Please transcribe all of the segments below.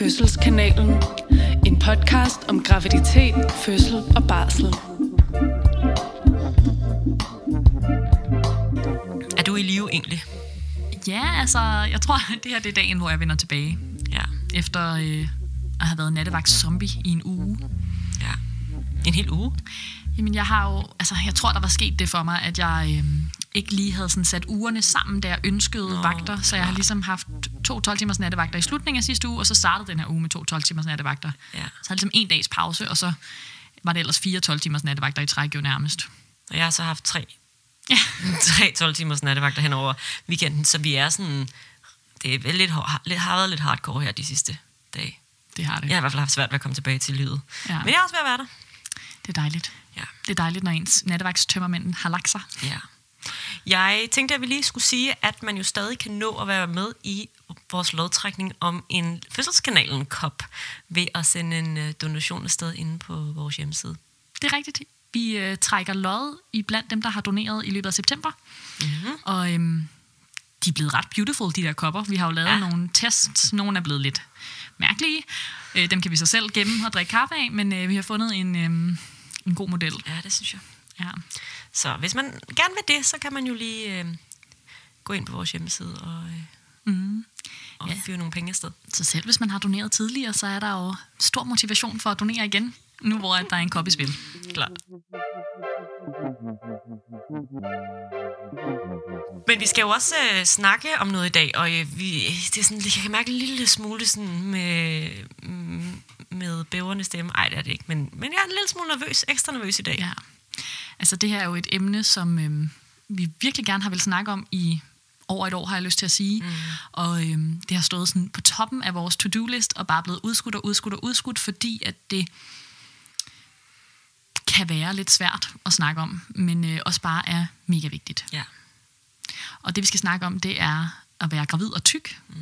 Fødselskanalen. En podcast om graviditet, fødsel og barsel. Er du i live egentlig? Ja, altså, jeg tror, det her det er dagen, hvor jeg vender tilbage. Ja. Efter øh, at have været nattevagt zombie i en uge. ja. En hel uge? Jamen, jeg har jo, altså, jeg tror, der var sket det for mig, at jeg øh, ikke lige havde sådan sat ugerne sammen, da jeg ønskede Nå, vagter. Så jeg har ligesom haft to 12-timers nattevagter i slutningen af sidste uge, og så startede den her uge med to 12-timers nattevagter. Ja. Så jeg havde ligesom en dags pause, og så var det ellers fire 12-timers nattevagter i træk jo nærmest. Og jeg har så haft tre, Ja, tre 12 timers nattevagter hen over weekenden, så vi er sådan... Det er lidt, lidt, har været lidt hardcore her de sidste dage. det har det. Jeg har i hvert fald haft svært ved at komme tilbage til livet. Ja. Men jeg er også ved at være der. Det er dejligt. Ja. Det er dejligt, når ens nattevagtstømmermænd har lagt sig. Ja. Jeg tænkte, at vi lige skulle sige, at man jo stadig kan nå at være med i vores lodtrækning om en Fødselskanalen kop ved at sende en øh, donation afsted inde på vores hjemmeside. Det er rigtigt. Vi øh, trækker lod i blandt dem, der har doneret i løbet af september. Mm-hmm. Og øhm, de er blevet ret beautiful, de der kopper. Vi har jo lavet ja. nogle tests. Nogle er blevet lidt mærkelige. Øh, dem kan vi så selv gemme og drikke kaffe af, men øh, vi har fundet en, øh, en god model. Ja, det synes jeg. Ja. Så hvis man gerne vil det, så kan man jo lige øh, gå ind på vores hjemmeside og, øh, Mm. og Ja. fyre nogle penge afsted. Så selv hvis man har doneret tidligere, så er der jo stor motivation for at donere igen, nu hvor der er en kop i spil. Klart. Men vi skal jo også øh, snakke om noget i dag, og øh, vi, det er sådan, jeg kan mærke en lille smule sådan med, mm, med bæverne stemme. Ej, det er det ikke, men, men jeg er en lille smule nervøs, ekstra nervøs i dag. Ja. Altså det her er jo et emne, som øhm, vi virkelig gerne har vil snakke om i over et år, har jeg lyst til at sige. Mm. Og øhm, det har stået sådan på toppen af vores to-do-list, og bare blevet udskudt og udskudt og udskudt, fordi at det kan være lidt svært at snakke om, men øh, også bare er mega vigtigt. Ja. Og det vi skal snakke om, det er at være gravid og tyk. Mm.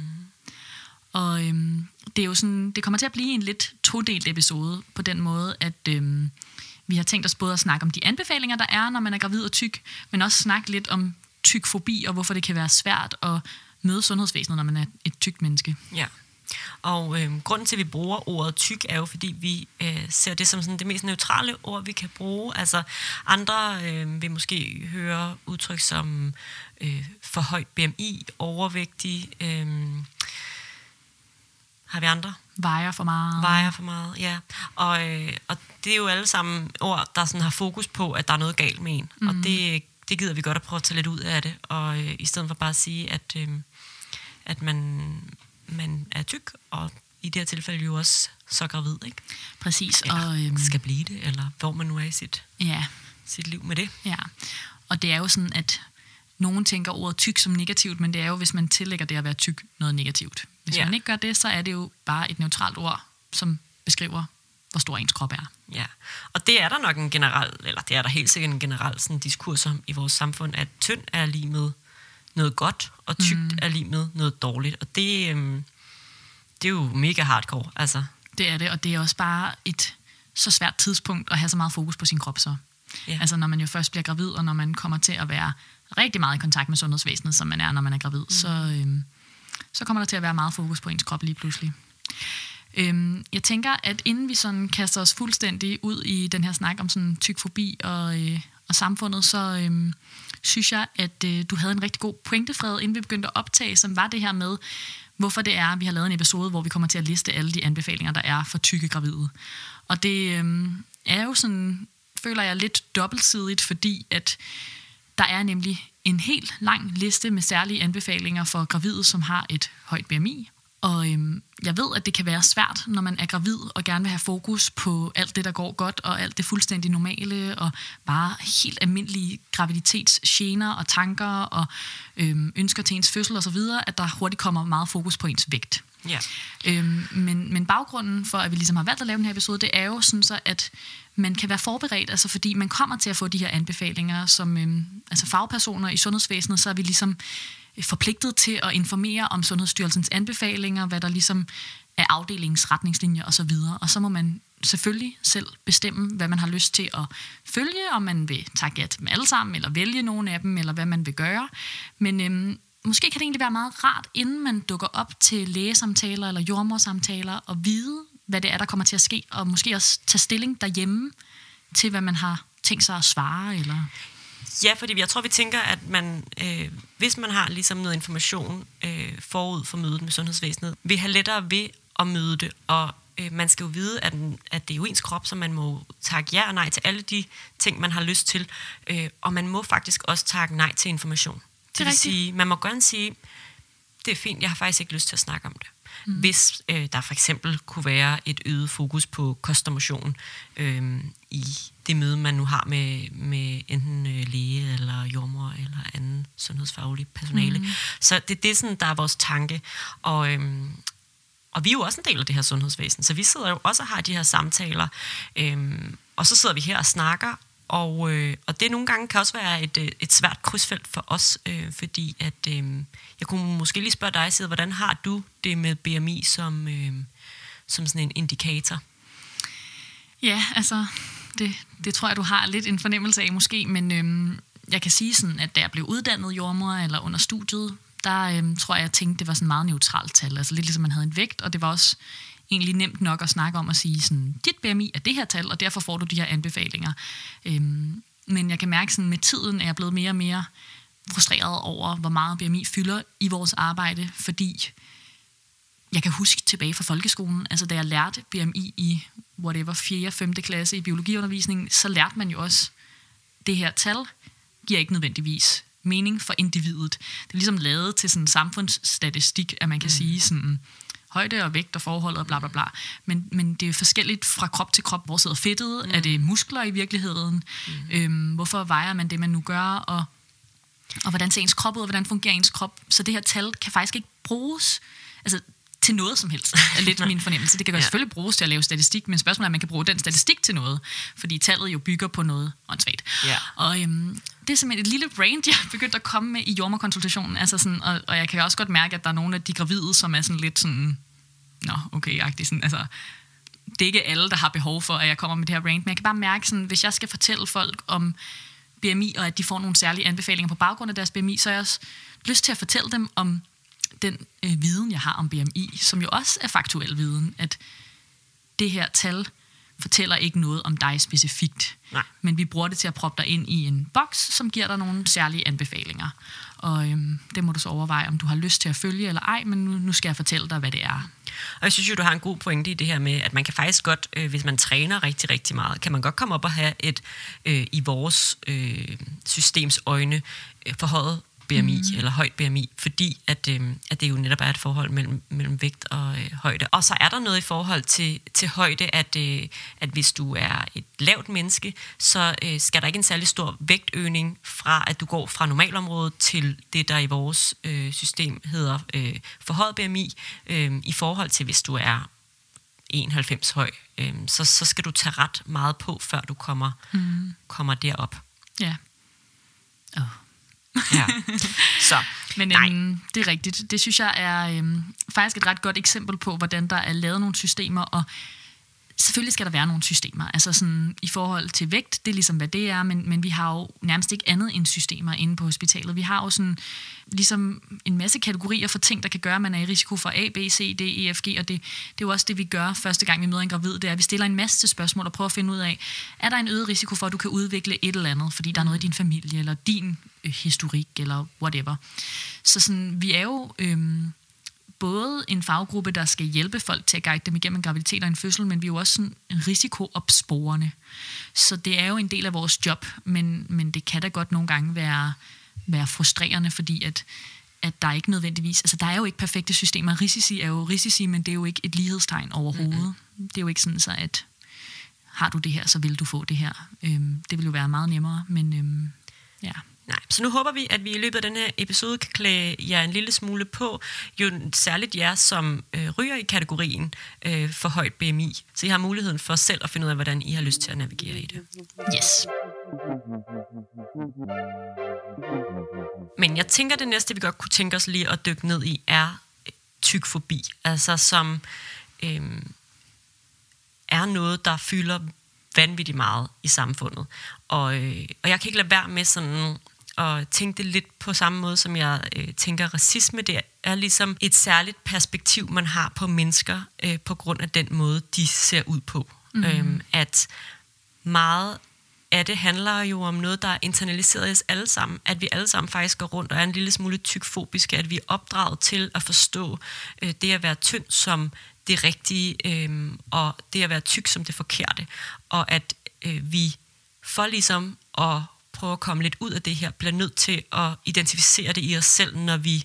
Og øhm, det er jo sådan, det kommer til at blive en lidt todelt episode på den måde, at øhm, vi har tænkt os både at snakke om de anbefalinger, der er, når man er gravid og tyk, men også snakke lidt om tykfobi og hvorfor det kan være svært at møde sundhedsvæsenet, når man er et tykt menneske. Ja. Og øh, grunden til, at vi bruger ordet tyk, er jo, fordi vi øh, ser det som sådan det mest neutrale ord, vi kan bruge. Altså andre øh, vil måske høre udtryk som øh, for højt BMI, overvægtig. Øh, har vi andre? Vejer for meget. Vejer for meget, ja. Og, øh, og det er jo alle sammen ord, der sådan har fokus på, at der er noget galt med en. Mm. Og det, det gider vi godt at prøve at tage lidt ud af det. Og øh, i stedet for bare at sige, at, øh, at man, man er tyk, og i det her tilfælde jo også så gravid, ikke? Præcis. Eller Og, øhm, skal blive det, eller hvor man nu er i sit, ja, sit liv med det. Ja, og det er jo sådan, at nogen tænker ordet tyk som negativt, men det er jo, hvis man tillægger det at være tyk noget negativt. Hvis Ja. man ikke gør det, så er det jo bare et neutralt ord, som beskriver, hvor stor ens krop er. Ja, og det er der nok en generel, eller det er der helt sikkert en generel sådan, diskurs om i vores samfund, at tynd er lige med noget godt, og tykt mm. er lige med noget dårligt. Og det, øhm, det er jo mega hardcore, altså. Det er det, og det er også bare et så svært tidspunkt at have så meget fokus på sin krop så. Ja. Altså når man jo først bliver gravid, og når man kommer til at være rigtig meget i kontakt med sundhedsvæsenet, som man er, når man er gravid, mm. så, øhm, så kommer der til at være meget fokus på ens krop lige pludselig. Øhm, jeg tænker, at inden vi sådan kaster os fuldstændig ud i den her snak om sådan tykfobi og, øh, og samfundet, så øhm, synes jeg, at øh, du havde en rigtig god pointe, Fred, inden vi begyndte at optage, som var det her med, hvorfor det er, at vi har lavet en episode, hvor vi kommer til at liste alle de anbefalinger, der er for tykke gravide. Og det øhm, er jo sådan, føler jeg, lidt dobbeltsidigt, fordi at der er nemlig en helt lang liste med særlige anbefalinger for gravide, som har et højt BMI. Og øhm, jeg ved, at det kan være svært, når man er gravid og gerne vil have fokus på alt det, der går godt, og alt det fuldstændig normale, og bare helt almindelige graviditetsgener og tanker, og øhm, ønsker til ens fødsel osv., at der hurtigt kommer meget fokus på ens vægt. Ja. Øhm, men, men baggrunden for, at vi ligesom har valgt at lave den her episode, det er jo sådan så, at man kan være forberedt, altså fordi man kommer til at få de her anbefalinger som øhm, altså fagpersoner i sundhedsvæsenet, så er vi ligesom øh, forpligtet til at informere om Sundhedsstyrelsens anbefalinger, hvad der ligesom er afdelingens retningslinjer osv. Og så må man selvfølgelig selv bestemme, hvad man har lyst til at følge, om man vil takke ja til dem alle sammen, eller vælge nogle af dem, eller hvad man vil gøre. Men øhm, måske kan det egentlig være meget rart, inden man dukker op til lægesamtaler eller jordmorsamtaler, og vide, hvad det er, der kommer til at ske, og måske også tage stilling derhjemme til, hvad man har tænkt sig at svare, eller... Ja, fordi jeg tror, vi tænker, at man, øh, hvis man har ligesom noget information øh, forud for mødet med sundhedsvæsenet, vil have lettere ved at møde det, og øh, man skal jo vide, at, at det er jo ens krop, så man må takke ja og nej til alle de ting, man har lyst til, øh, og man må faktisk også takke nej til information. Det, det vil sige, man må gerne sige, det er fint, jeg har faktisk ikke lyst til at snakke om det. Mm. Hvis øh, der for eksempel kunne være et øget fokus på kost og motion øh, i det møde, man nu har med, med enten øh, læge eller jordmor eller anden sundhedsfaglig personale. Mm. Så det, det er sådan, der er vores tanke. Og, øh, og vi er jo også en del af det her sundhedsvæsen, så vi sidder jo også og har de her samtaler. Øh, og så sidder vi her og snakker, og, øh, og det nogle gange kan også være et, øh, et svært krydsfelt for os, øh, fordi at øh, jeg kunne måske lige spørge dig, Sid, hvordan har du det med BMI som, øh, som sådan en indikator? Ja, altså, det, det tror jeg, du har lidt en fornemmelse af måske, men øh, jeg kan sige sådan, at da jeg blev uddannet jordmor eller under studiet, der øh, tror jeg, jeg tænkte, det var sådan meget neutralt tal. Altså lidt ligesom man havde en vægt, og det var også egentlig nemt nok at snakke om at sige sådan, dit BMI er det her tal, og derfor får du de her anbefalinger. Øhm, men jeg kan mærke sådan, med tiden er jeg blevet mere og mere frustreret over, hvor meget BMI fylder i vores arbejde, fordi jeg kan huske tilbage fra folkeskolen, altså da jeg lærte BMI i whatever, 4. 5. klasse i biologiundervisningen, så lærte man jo også, det her tal giver ikke nødvendigvis mening for individet. Det er ligesom lavet til sådan en samfundsstatistik, at man kan mm. sige sådan, højde og vægt og forholdet og bla bla bla. Men, men det er forskelligt fra krop til krop. Hvor sidder fedtet? Mm. Er det muskler i virkeligheden? Mm. Øhm, hvorfor vejer man det, man nu gør? Og, og hvordan ser ens krop ud, og hvordan fungerer ens krop? Så det her tal kan faktisk ikke bruges. Altså, til noget som helst, er lidt min fornemmelse. Det kan ja. selvfølgelig bruges til at lave statistik, men spørgsmålet er, om man kan bruge den statistik til noget, fordi tallet jo bygger på noget åndssvagt. Ja. Og øhm, det er simpelthen et lille brand, jeg er begyndt at komme med i jordmorkonsultationen, altså sådan, og, og jeg kan også godt mærke, at der er nogle af de gravide, som er sådan lidt sådan, nå, okay, sådan, altså, det er ikke alle, der har behov for, at jeg kommer med det her brand, men jeg kan bare mærke, sådan, hvis jeg skal fortælle folk om BMI, og at de får nogle særlige anbefalinger på baggrund af deres BMI, så har jeg også lyst til at fortælle dem om den øh, viden, jeg har om BMI, som jo også er faktuel viden, at det her tal fortæller ikke noget om dig specifikt. Nej. Men vi bruger det til at proppe dig ind i en boks, som giver dig nogle særlige anbefalinger. Og øhm, det må du så overveje, om du har lyst til at følge eller ej, men nu, nu skal jeg fortælle dig, hvad det er. Og jeg synes jo, du har en god pointe i det her med, at man kan faktisk godt, øh, hvis man træner rigtig, rigtig meget, kan man godt komme op og have et, øh, i vores øh, systems øjne, øh, forhøjet BMI, mm. eller højt BMI, fordi at, øh, at det jo netop er et forhold mellem, mellem vægt og øh, højde. Og så er der noget i forhold til, til højde, at, øh, at hvis du er et lavt menneske, så øh, skal der ikke en særlig stor vægtøgning fra, at du går fra normalområdet til det, der i vores øh, system hedder øh, forhøjet BMI, øh, i forhold til hvis du er 91 høj, øh, så, så skal du tage ret meget på, før du kommer, mm. kommer derop. Ja. Oh. Ja. Så, Men øhm, det er rigtigt. Det synes jeg er øhm, faktisk et ret godt eksempel på, hvordan der er lavet nogle systemer, og selvfølgelig skal der være nogle systemer. Altså sådan, i forhold til vægt, det er ligesom, hvad det er, men, men vi har jo nærmest ikke andet end systemer inde på hospitalet. Vi har jo sådan, ligesom en masse kategorier for ting, der kan gøre, at man er i risiko for A, B, C, D, E, F, G, og det, det er jo også det, vi gør første gang, vi møder en gravid, det er, at vi stiller en masse spørgsmål og prøver at finde ud af, er der en øget risiko for, at du kan udvikle et eller andet, fordi der er noget i din familie, eller din øh, historik, eller whatever. Så sådan, vi er jo... Øhm, både en faggruppe, der skal hjælpe folk til at guide dem igennem en graviditet og en fødsel, men vi er jo også sådan risikoopsporende. Så det er jo en del af vores job, men, men det kan da godt nogle gange være, være frustrerende, fordi at, at der er ikke nødvendigvis, altså der er jo ikke perfekte systemer. Risici er jo risici, men det er jo ikke et lighedstegn overhovedet. Mm-hmm. Det er jo ikke sådan så, at har du det her, så vil du få det her. Øhm, det vil jo være meget nemmere, men øhm, ja. Nej, så nu håber vi, at vi i løbet af den her episode kan klæde jer en lille smule på, jo særligt jer, som øh, ryger i kategorien øh, for højt BMI. Så I har muligheden for selv at finde ud af, hvordan I har lyst til at navigere i det. Yes. Men jeg tænker, det næste, vi godt kunne tænke os lige at dykke ned i, er tykfobi. Altså som øh, er noget, der fylder vanvittigt meget i samfundet. Og, øh, og jeg kan ikke lade være med sådan at tænke det lidt på samme måde, som jeg øh, tænker racisme. Det er ligesom et særligt perspektiv, man har på mennesker øh, på grund af den måde, de ser ud på. Mm. Øhm, at meget af det handler jo om noget, der er internaliseret i os alle sammen. At vi alle sammen faktisk går rundt og er en lille smule tykfobiske. At vi er opdraget til at forstå øh, det at være tynd som det rigtige, øh, og det at være tyk som det forkerte. Og at øh, vi for ligesom at prøve at komme lidt ud af det her, bliver nødt til at identificere det i os selv, når vi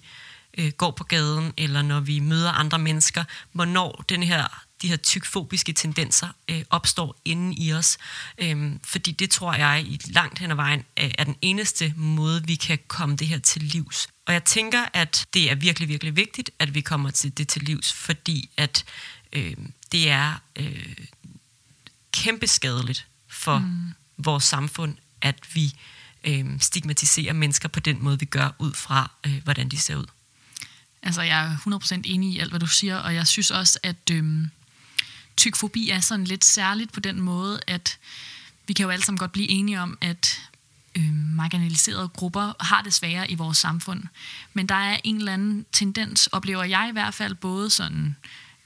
øh, går på gaden, eller når vi møder andre mennesker, hvornår den her, de her tykfobiske tendenser øh, opstår inde i os. Øhm, fordi det tror jeg i langt hen ad vejen er, er den eneste måde, vi kan komme det her til livs. Og jeg tænker, at det er virkelig, virkelig vigtigt, at vi kommer til det til livs, fordi at øh, det er øh, kæmpe skadeligt for mm. vores samfund, at vi øh, stigmatiserer mennesker på den måde, vi gør, ud fra, øh, hvordan de ser ud. Altså, jeg er 100% enig i alt, hvad du siger, og jeg synes også, at øh, tykfobi er sådan lidt særligt på den måde, at vi kan jo alle sammen godt blive enige om, at øh, marginaliserede grupper har det sværere i vores samfund. Men der er en eller anden tendens, oplever jeg i hvert fald, både sådan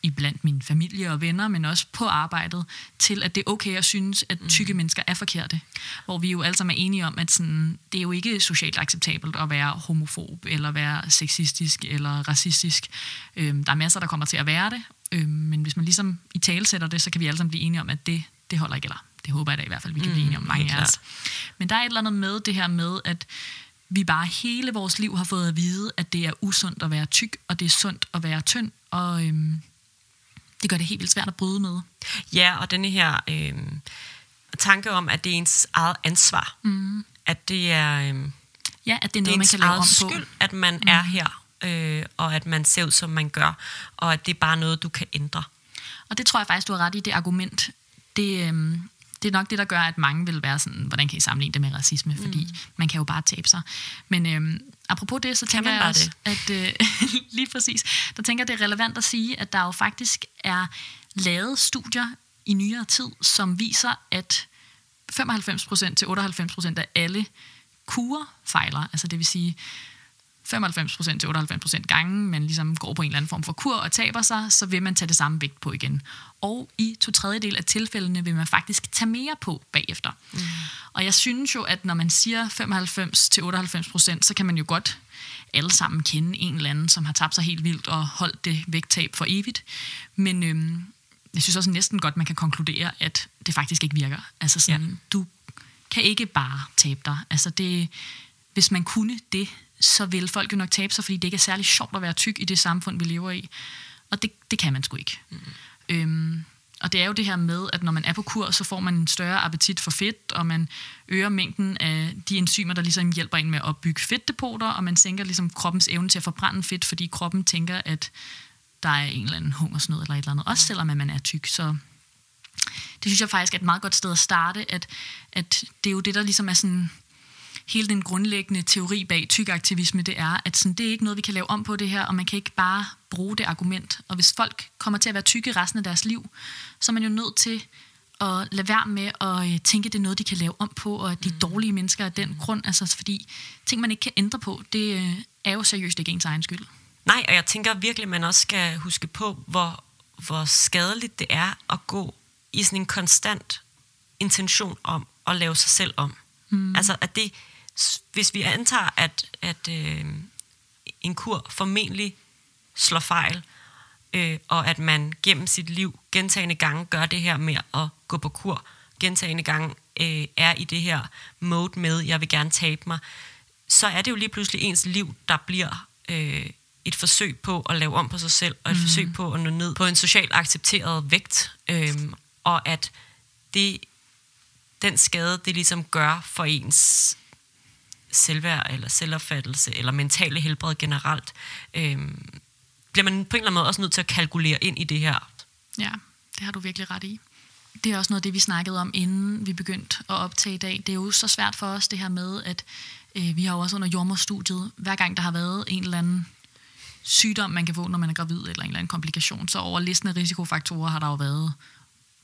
i blandt min familie og venner, men også på arbejdet, til at det er okay at synes, at mm. tykke mennesker er forkerte. Hvor vi jo alle sammen er enige om, at sådan, det er jo ikke socialt acceptabelt at være homofob, eller være sexistisk, eller racistisk. Øhm, der er masser, der kommer til at være det, øhm, men hvis man ligesom i tale sætter det, så kan vi alle sammen blive enige om, at det, det holder ikke, eller det håber jeg da i hvert fald, vi kan mm, blive enige om mange af os. Men der er et eller andet med det her med, at vi bare hele vores liv har fået at vide, at det er usundt at være tyk, og det er sundt at være tynd, og øhm, det gør det helt vildt svært at bryde med. Ja, og denne her øh, tanke om, at det er ens eget ansvar. Mm. At det er, øh, ja, at det er noget, man kan lave om på. skyld, at man mm. er her, øh, og at man ser ud, som man gør, og at det er bare noget, du kan ændre. Og det tror jeg faktisk, du har ret i, det argument. Det, øh, det er nok det, der gør, at mange vil være sådan, hvordan kan I sammenligne det med racisme? Mm. Fordi man kan jo bare tabe sig. Men øhm, apropos det, så tænker jeg også, det? at øh, lige præcis, der tænker jeg, det er relevant at sige, at der jo faktisk er lavet studier i nyere tid, som viser, at 95% til 98% af alle kurer fejler. Altså det vil sige, 95% til 98% gange man ligesom går på en eller anden form for kur og taber sig, så vil man tage det samme vægt på igen. Og i to tredjedel af tilfældene vil man faktisk tage mere på bagefter. Mm. Og jeg synes jo, at når man siger 95 til 98%, så kan man jo godt alle sammen kende en eller anden, som har tabt sig helt vildt og holdt det vægttab for evigt. Men øhm, jeg synes også næsten godt, man kan konkludere, at det faktisk ikke virker. Altså sådan, ja. du kan ikke bare tabe dig. Altså det, hvis man kunne det, så vil folk jo nok tabe sig, fordi det ikke er særlig sjovt at være tyk i det samfund, vi lever i. Og det, det kan man sgu ikke. Mm. Øhm, og det er jo det her med, at når man er på kur, så får man en større appetit for fedt, og man øger mængden af de enzymer, der ligesom hjælper en med at bygge fedtdepoter, og man sænker ligesom kroppens evne til at forbrænde fedt, fordi kroppen tænker, at der er en eller anden hungersnød eller et eller andet, også selvom man er tyk. Så det synes jeg faktisk er et meget godt sted at starte, at, at det er jo det, der ligesom er sådan hele den grundlæggende teori bag tykaktivisme, det er, at sådan, det er ikke noget, vi kan lave om på det her, og man kan ikke bare bruge det argument. Og hvis folk kommer til at være tykke resten af deres liv, så er man jo nødt til at lade være med at øh, tænke, at det er noget, de kan lave om på, og at de mm. dårlige mennesker af den grund. Altså, fordi ting, man ikke kan ændre på, det øh, er jo seriøst ikke ens egen skyld. Nej, og jeg tænker virkelig, at man også skal huske på, hvor, hvor skadeligt det er at gå i sådan en konstant intention om at lave sig selv om. Mm. Altså, at det, hvis vi antager, at, at øh, en kur formentlig slår fejl, øh, og at man gennem sit liv gentagende gange gør det her med at gå på kur, gentagende gange øh, er i det her mode med, jeg vil gerne tabe mig, så er det jo lige pludselig ens liv, der bliver øh, et forsøg på at lave om på sig selv, og et mm. forsøg på at nå ned på en socialt accepteret vægt, øh, og at det, den skade, det ligesom gør for ens selvværd eller selvopfattelse eller mentale helbred generelt, øh, bliver man på en eller anden måde også nødt til at kalkulere ind i det her. Ja, det har du virkelig ret i. Det er også noget af det, vi snakkede om, inden vi begyndte at optage i dag. Det er jo så svært for os, det her med, at øh, vi har jo også under jordmorstudiet, hver gang der har været en eller anden sygdom, man kan få, når man er gravid, eller en eller anden komplikation, så over listen af risikofaktorer har der jo været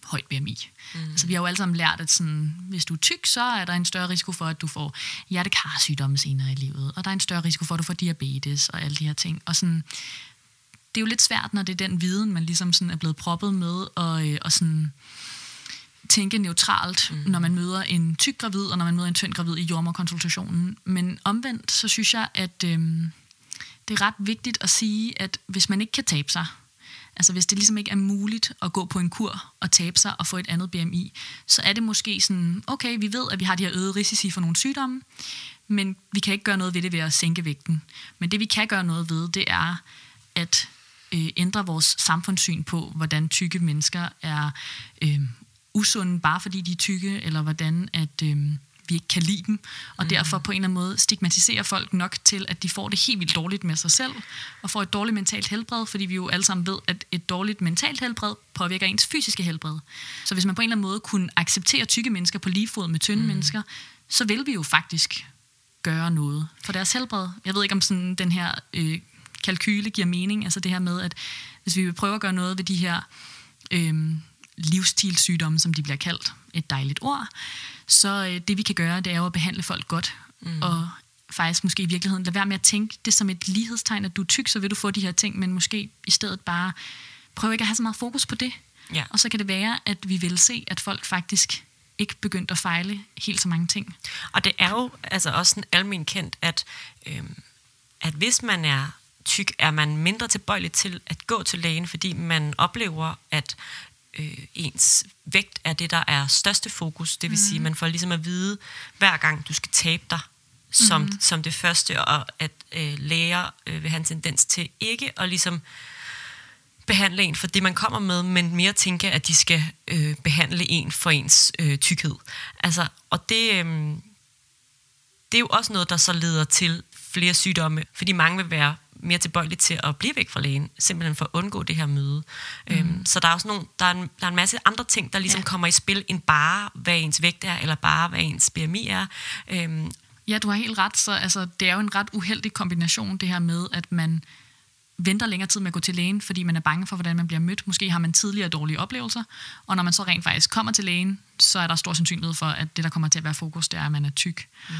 højt BMI. Mm. Altså, vi har jo alle sammen lært, at sådan, hvis du er tyk, så er der en større risiko for, at du får hjertekarsygdomme senere i livet, og der er en større risiko for, at du får diabetes og alle de her ting. Og sådan, det er jo lidt svært, når det er den viden, man ligesom sådan er blevet proppet med, og, øh, og sådan tænke neutralt, mm. når man møder en tyk gravid, og når man møder en tynd gravid i jordmorkonsultationen. Men omvendt, så synes jeg, at øhm, det er ret vigtigt at sige, at hvis man ikke kan tabe sig, altså hvis det ligesom ikke er muligt at gå på en kur og tabe sig og få et andet BMI, så er det måske sådan, okay, vi ved, at vi har de her øgede risici for nogle sygdomme, men vi kan ikke gøre noget ved det ved at sænke vægten. Men det vi kan gøre noget ved, det er at øh, ændre vores samfundssyn på, hvordan tykke mennesker er øh, usunde, bare fordi de er tykke, eller hvordan at øh, vi ikke kan lide dem, og mm. derfor på en eller anden måde stigmatiserer folk nok til, at de får det helt vildt dårligt med sig selv, og får et dårligt mentalt helbred, fordi vi jo alle sammen ved, at et dårligt mentalt helbred påvirker ens fysiske helbred. Så hvis man på en eller anden måde kunne acceptere tykke mennesker på lige fod med tynde mm. mennesker, så vil vi jo faktisk gøre noget for deres helbred. Jeg ved ikke, om sådan den her øh, kalkyle giver mening, altså det her med, at hvis vi vil prøve at gøre noget ved de her øh, livsstilssygdomme, som de bliver kaldt, et dejligt ord, så øh, det vi kan gøre, det er jo at behandle folk godt, mm. og faktisk måske i virkeligheden lade være med at tænke det som et lighedstegn, at du er tyk, så vil du få de her ting, men måske i stedet bare prøve ikke at have så meget fokus på det. Ja. Og så kan det være, at vi vil se, at folk faktisk ikke begyndt at fejle helt så mange ting. Og det er jo altså også en almen kendt, at, øhm, at hvis man er tyk, er man mindre tilbøjelig til at gå til lægen, fordi man oplever, at øh, ens vægt er det, der er største fokus. Det vil mm. sige, man får ligesom at vide, hver gang du skal tabe dig, som, mm. som det første, og at øh, læger øh, vil have en tendens til ikke at ligesom behandle en for det, man kommer med, men mere tænke, at de skal øh, behandle en for ens øh, tykkhed. Altså, og det, øh, det er jo også noget, der så leder til flere sygdomme, fordi mange vil være mere tilbøjelig til at blive væk fra lægen, simpelthen for at undgå det her møde. Mm. Øhm, så der er også nogle, der er, en, der er en masse andre ting, der ligesom ja. kommer i spil, end bare, hvad ens vægt er, eller bare, hvad ens BMI er. Øhm, ja, du har helt ret. Så, altså, det er jo en ret uheldig kombination, det her med, at man venter længere tid med at gå til lægen, fordi man er bange for, hvordan man bliver mødt. Måske har man tidligere dårlige oplevelser, og når man så rent faktisk kommer til lægen, så er der stor sandsynlighed for, at det, der kommer til at være fokus, det er, at man er tyk. Mm.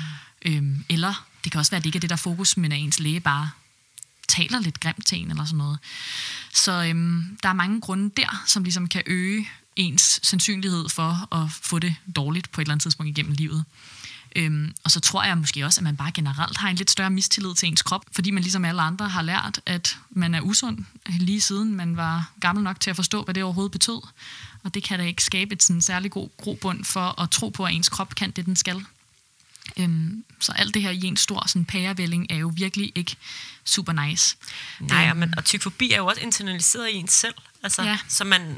Øhm, eller det kan også være, at det ikke er det, der er fokus, men at ens læge bare taler lidt grimt til en eller sådan noget. Så øhm, der er mange grunde der, som ligesom kan øge ens sandsynlighed for at få det dårligt på et eller andet tidspunkt igennem livet. Øhm, og så tror jeg måske også, at man bare generelt har en lidt større mistillid til ens krop, fordi man ligesom alle andre har lært, at man er usund lige siden man var gammel nok til at forstå, hvad det overhovedet betød. Og det kan da ikke skabe et sådan særlig god grobund for at tro på, at ens krop kan det, den skal. Øhm, så alt det her i en stor sådan, pærevælling er jo virkelig ikke super nice. Nej, øhm, men, og tykfobi er jo også internaliseret i en selv. Altså, ja. så, man,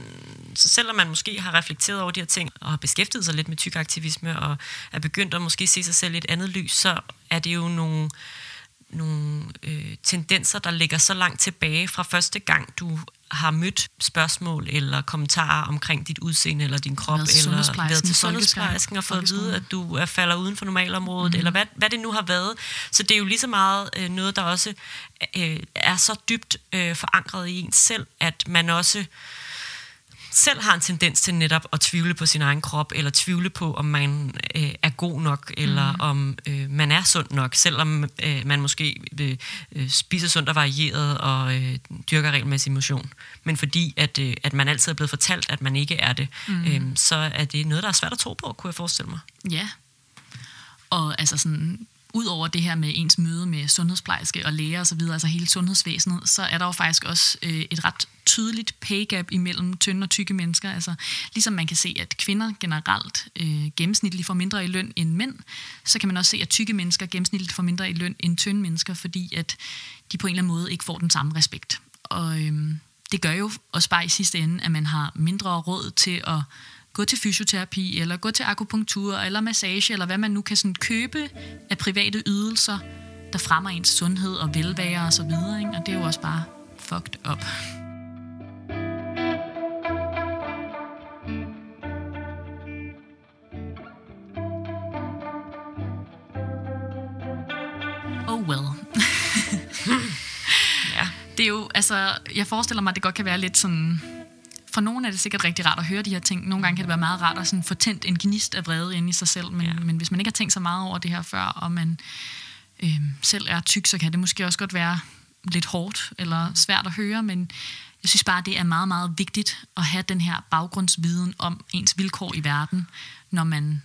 så selvom man måske har reflekteret over de her ting, og har beskæftiget sig lidt med tykaktivisme, og er begyndt at måske se sig selv i et andet lys, så er det jo nogle, nogle øh, tendenser, der ligger så langt tilbage fra første gang, du har mødt spørgsmål eller kommentarer omkring dit udseende eller din krop, eller været til sundhedsplejersken og fået at vide, at du er falder uden for normalområdet, mm. eller hvad, hvad det nu har været. Så det er jo lige så meget øh, noget, der også øh, er så dybt øh, forankret i ens selv, at man også øh, selv har en tendens til netop at tvivle på sin egen krop, eller tvivle på, om man øh, er god nok, eller mm. om øh, man er sund nok, selvom øh, man måske øh, øh, spiser sundt og varieret og øh, dyrker regelmæssig motion. Men fordi, at, øh, at man altid er blevet fortalt, at man ikke er det, mm. øh, så er det noget, der er svært at tro på, kunne jeg forestille mig. Ja, og altså sådan, ud over det her med ens møde med sundhedsplejerske og læger osv., altså hele sundhedsvæsenet, så er der jo faktisk også øh, et ret tydeligt pay gap imellem tynde og tykke mennesker. Altså, ligesom man kan se, at kvinder generelt øh, gennemsnitligt får mindre i løn end mænd, så kan man også se, at tykke mennesker gennemsnitligt får mindre i løn end tynde mennesker, fordi at de på en eller anden måde ikke får den samme respekt. Og øh, det gør jo også bare i sidste ende, at man har mindre råd til at gå til fysioterapi, eller gå til akupunktur, eller massage, eller hvad man nu kan sådan købe af private ydelser, der fremmer ens sundhed og velvære og så videre. Ikke? Og det er jo også bare fucked up. Oh well. ja. Det er jo, altså, jeg forestiller mig, at det godt kan være lidt sådan for nogle er det sikkert rigtig rart at høre de her ting. Nogle gange kan det være meget rart at sådan få tændt en gnist af vrede inde i sig selv, men, Ja. men hvis man ikke har tænkt så meget over det her før, og man øh, selv er tyk, så kan det måske også godt være lidt hårdt eller svært at høre, men jeg synes bare, det er meget, meget vigtigt at have den her baggrundsviden om ens vilkår i verden, når man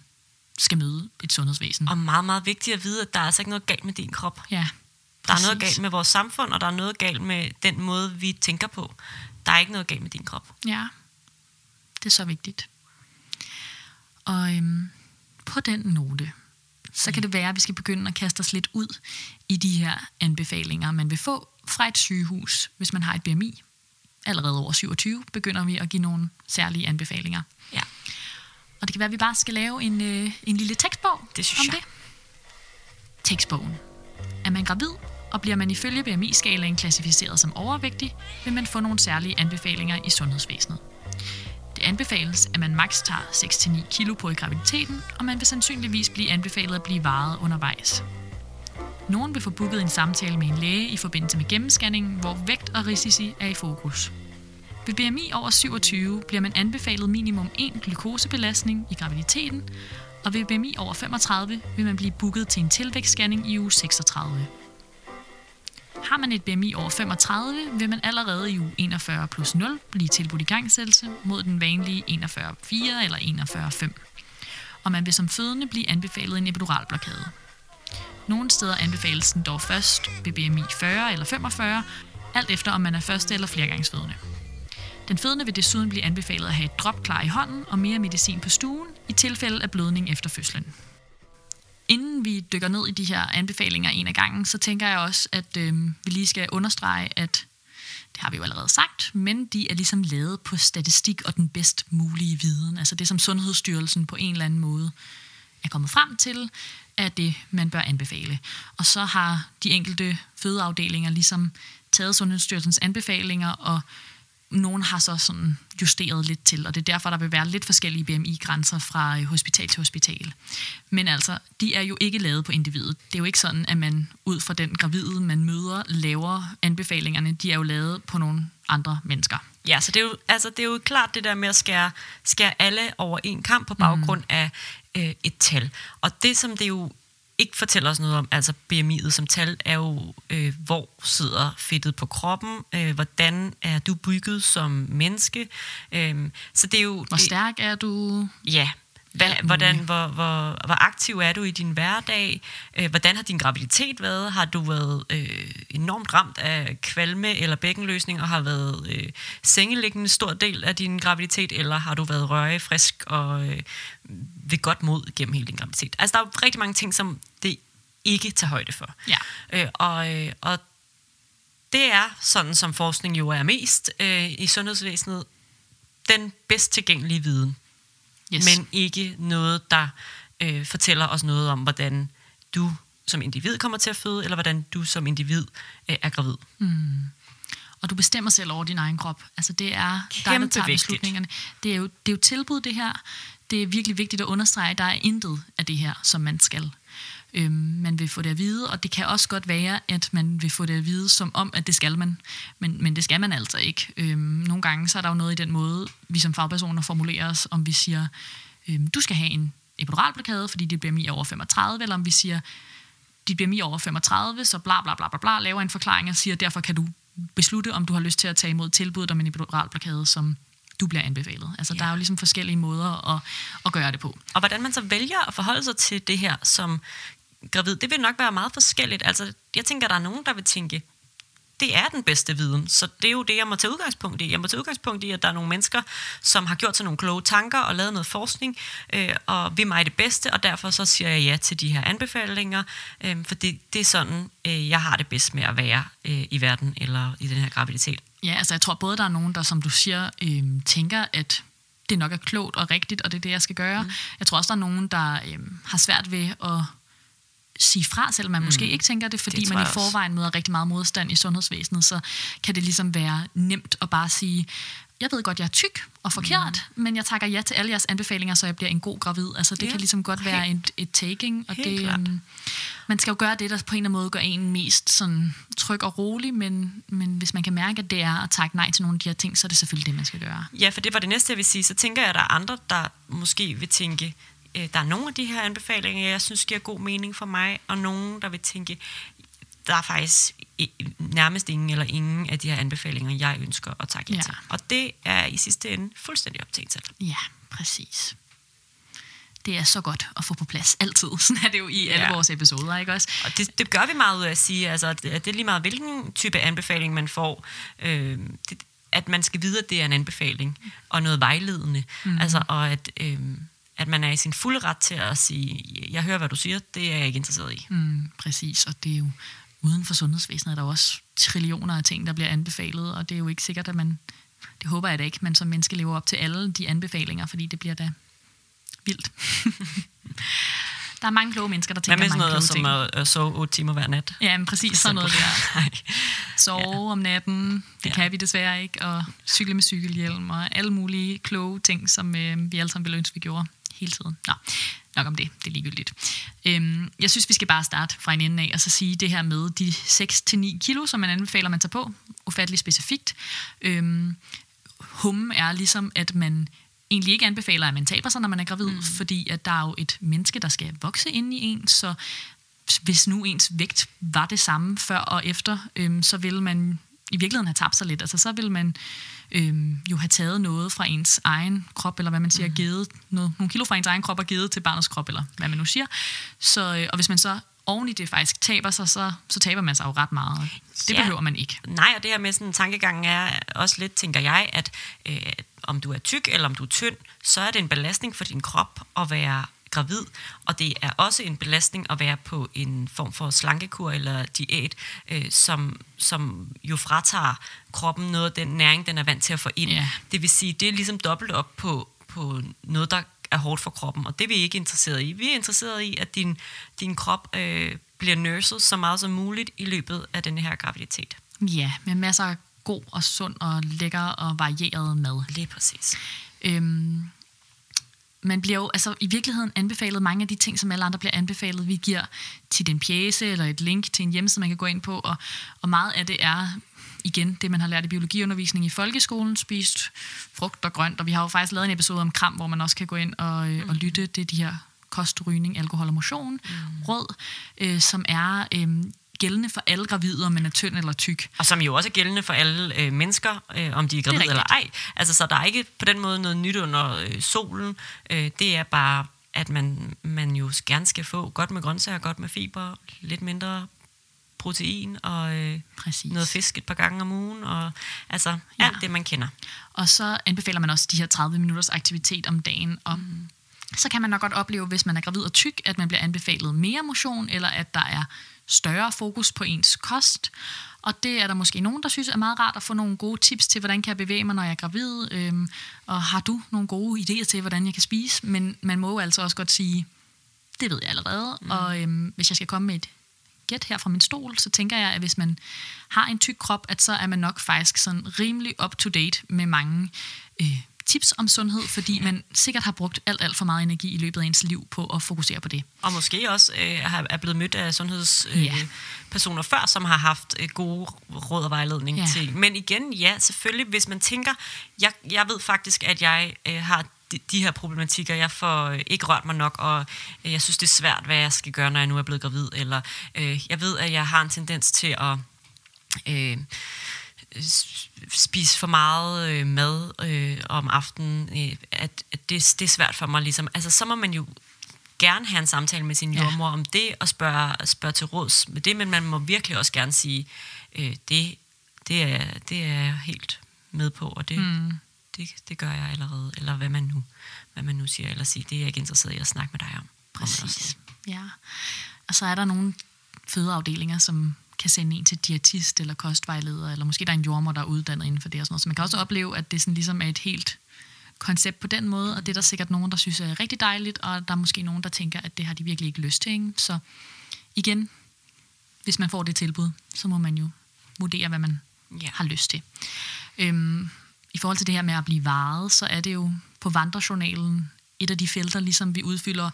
skal møde et sundhedsvæsen. Og meget, meget vigtigt at vide, at der er altså ikke noget galt med din krop. ja, Der er noget præcis. galt med vores samfund, og der er noget galt med den måde, vi tænker på. Der er ikke noget galt med din krop. Ja, det er så vigtigt. Og øhm, på den note, så kan det være, at vi skal begynde at kaste os lidt ud i de her anbefalinger, man vil få fra et sygehus, hvis man har et BMI. Allerede over 27 begynder vi at give nogle særlige anbefalinger. Ja. Og det kan være, at vi bare skal lave en, øh, en lille tekstbog Det synes om jeg. det. Tekstbogen. Er man gravid, og bliver man ifølge BMI-skalaen klassificeret som overvægtig, vil man få nogle særlige anbefalinger i sundhedsvæsenet. Det anbefales, at man maks tager 6-9 kilo på i graviditeten, og man vil sandsynligvis blive anbefalet at blive varet undervejs. Nogen vil få booket en samtale med en læge i forbindelse med gennemscanningen, hvor vægt og risici er i fokus. Ved BMI over 27 bliver man anbefalet minimum 1 glukosebelastning i graviditeten, og ved BMI over 35 vil man blive booket til en tilvækstscanning i uge 36. Har man et BMI over 35, vil man allerede i uge 41 plus 0 blive tilbudt igangsættelse mod den vanlige 41,4 eller 41,5. Og man vil som fødende blive anbefalet en epiduralblokade. Nogle steder anbefales den dog først ved BMI 40 eller 45, alt efter om man er første eller flergangsfødende. Den fødende vil desuden blive anbefalet at have et drop klar i hånden og mere medicin på stuen i tilfælde af blødning efter fødslen. Inden vi dykker ned i de her anbefalinger en af gangen, så tænker jeg også, at øh, vi lige skal understrege, at det har vi jo allerede sagt, men de er ligesom lavet på statistik og den bedst mulige viden. Altså det, som Sundhedsstyrelsen på en eller anden måde er kommet frem til, er det, man bør anbefale. Og så har de enkelte fødeafdelinger ligesom taget Sundhedsstyrelsens anbefalinger, og nogen har så sådan justeret lidt til, og det er derfor, der vil være lidt forskellige BMI-grænser fra øh, hospital til hospital. Men altså, de er jo ikke lavet på individet. Det er jo ikke sådan, at man ud fra den gravide, man møder, laver anbefalingerne. De er jo lavet på nogle andre mennesker. Ja, så det er jo, altså, det er jo klart det der med at skære, skære alle over en kamp på baggrund mm. af øh, et tal. Og det, som det jo ikke fortæller os noget om, altså BMI'et som tal, er jo, øh, hvor sidder fedtet på kroppen, øh, hvordan er du bygget som menneske. Øh, så det er jo... Hvor stærk er du? Ja. Hvad, hvordan, hvor, hvor, hvor aktiv er du i din hverdag? Øh, hvordan har din graviditet været? Har du været øh, enormt ramt af kvalme eller bækkenløsning og har været øh, sengeliggende en stor del af din graviditet, eller har du været rørig, frisk og øh, ved godt mod gennem hele din graviditet? Altså, der er rigtig mange ting, som det ikke tager højde for. Ja. Øh, og, øh, og det er sådan, som forskning jo er mest øh, i sundhedsvæsenet, den bedst tilgængelige viden Yes. men ikke noget, der øh, fortæller os noget om, hvordan du som individ kommer til at føde, eller hvordan du som individ øh, er gravid. Og du bestemmer selv over din egen krop. Altså det er dig, der Kæmpe tager vigtigt. beslutningerne. Det er, jo, det er jo tilbud, det her. Det er virkelig vigtigt at understrege, at der er intet af det her, som man skal. Øhm, man vil få det at vide, og det kan også godt være, at man vil få det at vide som om, at det skal man. Men, men det skal man altså ikke. Øhm, nogle gange så er der jo noget i den måde, vi som fagpersoner formulerer os, om vi siger, øhm, du skal have en epiduralblokade, fordi det bliver BMI over 35, eller om vi siger, dit BMI over 35, så bla bla bla bla bla, laver en forklaring og siger, derfor kan du beslutte, om du har lyst til at tage imod tilbuddet om en epiduralblokade, som du bliver anbefalet. Altså, Ja. der er jo ligesom forskellige måder at, at gøre det på. Og hvordan man så vælger at forholde sig til det her som gravid, det vil nok være meget forskelligt. Altså, jeg tænker, der er nogen, der vil tænke, det er den bedste viden. Så det er jo det, jeg må tage udgangspunkt i. Jeg må tage udgangspunkt i, at der er nogle mennesker, som har gjort sig nogle kloge tanker og lavet noget forskning, øh, og vil mig det bedste, og derfor så siger jeg ja til de her anbefalinger, øh, for det, det er sådan, øh, jeg har det bedst med at være øh, i verden eller i den her graviditet. Ja, altså jeg tror både, der er nogen, der, som du siger, øhm, tænker, at det nok er klogt og rigtigt, og det er det, jeg skal gøre. Mm. Jeg tror også, der er nogen, der øhm, har svært ved at sige fra, selvom man mm. måske ikke tænker det, fordi Det man i forvejen møder rigtig meget modstand i sundhedsvæsenet, så kan det ligesom være nemt at bare sige, jeg ved godt, jeg er tyk og forkert, mm. men jeg takker ja til alle jeres anbefalinger, så jeg bliver en god gravid. Altså det Ja, kan ligesom godt være helt- et, et taking, og det, klart. øhm, man skal jo gøre det, der på en eller anden måde gør en mest sådan tryg og rolig, men, men hvis man kan mærke, at det er at takke nej til nogle af de her ting, så er det selvfølgelig det, man skal gøre. Ja, for det var det næste, jeg vil sige. Så tænker jeg, at der er andre, der måske vil tænke, øh, der er nogle af de her anbefalinger, jeg synes giver god mening for mig, og nogen, der vil tænke, der er faktisk nærmest ingen eller ingen af de her anbefalinger, jeg ønsker at takke ja. Ja. til. Og det er i sidste ende fuldstændig op til en selv. Ja, præcis. Det er så godt at få på plads altid. Sådan er det jo i alle Ja. vores episoder, ikke også? Og det, det gør vi meget ud af at sige, altså, at det er lige meget, hvilken type anbefaling man får. Øh, det, at man skal vide, at det er en anbefaling, og noget vejledende. Mm. Altså, og at, øh, at man er i sin fulde ret til at sige, jeg hører, hvad du siger, det er jeg ikke interesseret i. Mm, præcis, og det er jo uden for sundhedsvæsenet, er der jo også trillioner af ting, der bliver anbefalet, og det er jo ikke sikkert, at man, det håber jeg da ikke, man som menneske lever op til alle de anbefalinger, fordi det bliver da vildt. der er mange kloge mennesker, der Hvad tænker med sådan mange noget kloge som at, sove 8 timer hver nat? Ja, men præcis sådan noget der. Sove ja. om natten, det ja. kan vi desværre ikke, og cykle med cykelhjelm, og alle mulige kloge ting, som øh, vi alle sammen ville ønske, vi gjorde hele tiden. Nå, nok om det, det er ligegyldigt. Øhm, jeg synes, vi skal bare starte fra en ende af, og så sige det her med de 6-9 kilo, som man anbefaler, man tager på, ufatteligt specifikt. Øhm, hummen er ligesom, at man egentlig ikke anbefaler, at man taber sig, når man er gravid, mm. fordi at der er jo et menneske, der skal vokse ind i en, så hvis nu ens vægt var det samme før og efter, øhm, så ville man i virkeligheden have tabt sig lidt. Altså så ville man øhm, jo have taget noget fra ens egen krop, eller hvad man siger, mm. givet noget, nogle kilo fra ens egen krop og givet til barnets krop, eller hvad man nu siger. Så, øh, og hvis man så oven i det faktisk taber sig, så, så taber man sig jo ret meget. Det Ja. behøver man ikke. Nej, og det her med sådan en tankegang er også lidt, tænker jeg, at øh, om du er tyk eller om du er tynd, så er det en belastning for din krop at være gravid, og det er også en belastning at være på en form for slankekur eller diæt, øh, som, som jo fratager kroppen noget af den næring, den er vant til at få ind. Ja. Det vil sige, det er ligesom dobbelt op på, på noget, der er hårdt for kroppen, og det er vi ikke interesseret i. Vi er interesseret i, at din, din krop øh, bliver nurset så meget som muligt i løbet af den her graviditet. Ja, med masser af god og sund og lækker og varieret mad. Lige præcis. Øhm, man bliver jo altså, i virkeligheden anbefalet mange af de ting, som alle andre bliver anbefalet. Vi giver tit en pjæse eller et link til en hjemmeside, man kan gå ind på, og, og meget af det er igen det, man har lært i biologiundervisning i folkeskolen, spist frugt og grønt, og vi har jo faktisk lavet en episode om kram, hvor man også kan gå ind og, øh, og lytte. Det er de her kost, rygning, alkohol og motion, mm. råd, øh, som er øh, gældende for alle gravide, om man er tynd eller tyk. Og som jo også er gældende for alle øh, mennesker, øh, om de er gravide eller ej. Altså, så der er ikke på den måde noget nyt under øh, solen. Øh, det er bare, at man, man jo gerne skal få godt med grøntsager, godt med fiber, lidt mindre protein og øh, Præcis. noget fisk et par gange om ugen, og altså Ja. alt det, man kender. Og så anbefaler man også de her 30 minutters aktivitet om dagen. Og mm. Så kan man nok godt opleve, hvis man er gravid og tyk, at man bliver anbefalet mere motion, eller at der er større fokus på ens kost. Og det er der måske nogen, der synes er meget rart at få nogle gode tips til, hvordan kan jeg bevæge mig, når jeg er gravid. Øhm, og har du nogle gode idéer til, hvordan jeg kan spise? Men man må jo altså også godt sige, det ved jeg allerede. Mm. Og øhm, hvis jeg skal komme med et gæt her fra min stol, så tænker jeg, at hvis man har en tyk krop, at så er man nok faktisk sådan rimelig up-to-date med mange øh, tips om sundhed, fordi man sikkert har brugt alt, alt for meget energi i løbet af ens liv på at fokusere på det. Og måske også øh, er blevet mødt af sundhedspersoner øh, Ja. før, som har haft øh, gode råd og vejledning Ja. til. Men igen, ja, selvfølgelig, hvis man tænker, jeg, jeg ved faktisk, at jeg øh, har de, de her problematikker, jeg får øh, ikke rørt mig nok, og øh, jeg synes, det er svært, hvad jeg skal gøre, når jeg nu er blevet gravid, eller øh, jeg ved, at jeg har en tendens til at... Øh, spise for meget øh, mad øh, om aftenen, øh, at, at det, det er svært for mig. Ligesom. Altså, så må man jo gerne have en samtale med sin Ja. jordmor om det, og spørge, spørge til råds med det, men man må virkelig også gerne sige, øh, det, det, er, det er jeg helt med på, og det, mm. det, det gør jeg allerede, eller hvad man nu, hvad man nu siger, eller sige, det er jeg ikke interesseret i at snakke med dig om. Præcis. Ja. Og så er der nogle fødeafdelinger, som kan sende en til diætist eller kostvejleder, eller måske der er en jordmor, der er uddannet inden for det og sådan noget. Så man kan også opleve, at det sådan ligesom er et helt koncept på den måde, og det er der sikkert nogen, der synes er rigtig dejligt, og der er måske nogen, der tænker, at det har de virkelig ikke lyst til. Ikke? Så igen, hvis man får det tilbud, så må man jo vurdere, hvad man Ja. har lyst til. Øhm, I forhold til det her med at blive varet, så er det jo på vandrejournalen et af de felter, ligesom vi udfylder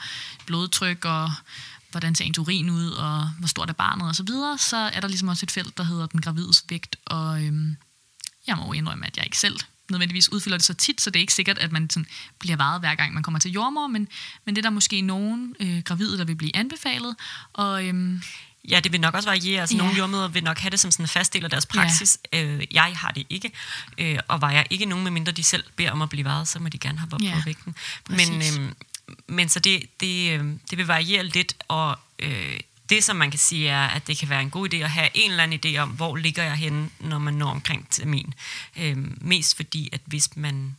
blodtryk og hvordan ser ens urin ud, og hvor stort er barnet osv., så, videre, så er der ligesom også et felt, der hedder den gravides vægt, og øhm, jeg må jo indrømme, at jeg ikke selv nødvendigvis udfylder det så tit, så det er ikke sikkert, at man sådan bliver varet hver gang, man kommer til jordmor, men, men det er der måske nogen øh, gravide, der vil blive anbefalet, og øhm, Ja, det vil nok også variere. Altså, Ja. Nogle jordmøder vil nok have det som sådan en fast del af deres praksis. Ja. Øh, jeg har det ikke. Øh, og var jeg ikke nogen, medmindre de selv beder om at blive varet, så må de gerne have op Ja, på vægten. Men, præcis men så det, det, øh, det vil variere lidt, og øh, det, som man kan sige, er, at det kan være en god idé at have en eller anden idé om, hvor ligger jeg henne, når man når omkring termin. Øh, mest fordi, at hvis man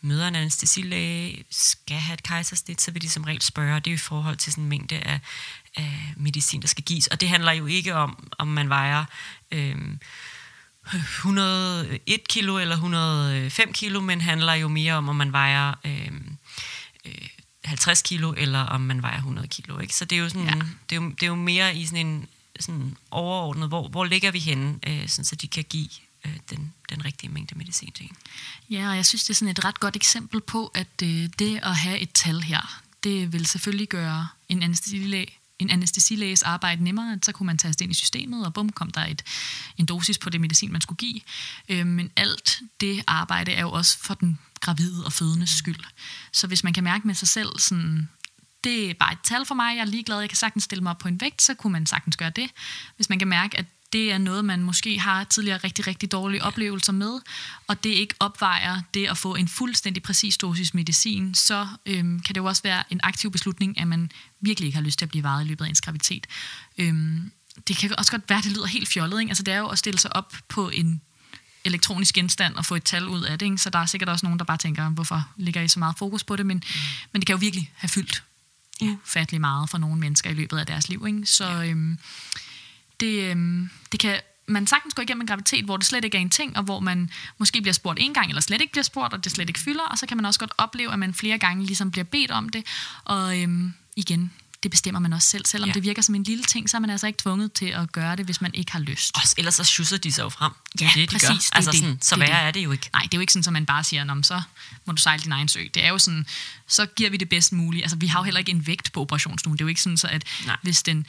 møder en anestesilæge, skal have et kejsersnit, så vil de som regel spørge, det er jo i forhold til sådan en mængde af, af medicin, der skal gives. Og det handler jo ikke om, om man vejer øh, 101 kilo eller 105 kilo, men handler jo mere om, om man vejer øh, øh, 50 kilo, eller om man vejer 100 kilo. Ikke? Så det er jo, sådan, Ja. det er jo, det er jo mere i sådan en sådan overordnet, hvor, hvor ligger vi henne, øh, sådan, så de kan give øh, den, den rigtige mængde medicin til en. Ja, og jeg synes, det er sådan et ret godt eksempel på, at øh, det at have et tal her, det vil selvfølgelig gøre en anestesilæge en anestesilæges arbejde nemmere, at så kunne man taste ind i systemet, og bum, kom der et, en dosis på det medicin, man skulle give. Øh, men alt det arbejde er jo også for den gravide og fødendes skyld. Så hvis man kan mærke med sig selv, sådan, det er bare et tal for mig, jeg er ligeglad, jeg kan sagtens stille mig op på en vægt, så kunne man sagtens gøre det. Hvis man kan mærke, at det er noget, man måske har tidligere rigtig, rigtig dårlige oplevelser med, og det ikke opvejer det at få en fuldstændig præcis dosis medicin, så øhm, kan det jo også være en aktiv beslutning, at man virkelig ikke har lyst til at blive varet i løbet af ens graviditet. Øhm, det kan også godt være, at det lyder helt fjollet. Ikke? Altså, det er jo at stille sig op på en elektronisk genstand og få et tal ud af det. Ikke? Så der er sikkert også nogen, der bare tænker, hvorfor ligger I så meget fokus på det? Men, mm. men det kan jo virkelig have fyldt ufattelig meget for nogle mennesker i løbet af deres liv. Ikke? Så øhm, det, øhm, det kan man sagtens gå igennem en graviditet, hvor det slet ikke er en ting, og hvor man måske bliver spurgt en gang, eller slet ikke bliver spurgt, og det slet ikke fylder, og så kan man også godt opleve, at man flere gange ligesom bliver bedt om det, og øhm, igen, det bestemmer man også selv. Selvom ja. Det virker som en lille ting, så er man altså ikke tvunget til at gøre det, hvis man ikke har lyst. Også, ellers så schusser de sig jo frem. Ja, det, er de præcis, Gør. det altså, det. Sådan, så Det er værre det. er det jo ikke. Nej, det er jo ikke sådan, at man bare siger, "Nå, så må du sejle din egen sø. Det er jo sådan, så giver vi det bedst muligt. Altså, vi har jo heller ikke en vægt på operationsstuen. Det er jo ikke sådan, så at Nej. hvis den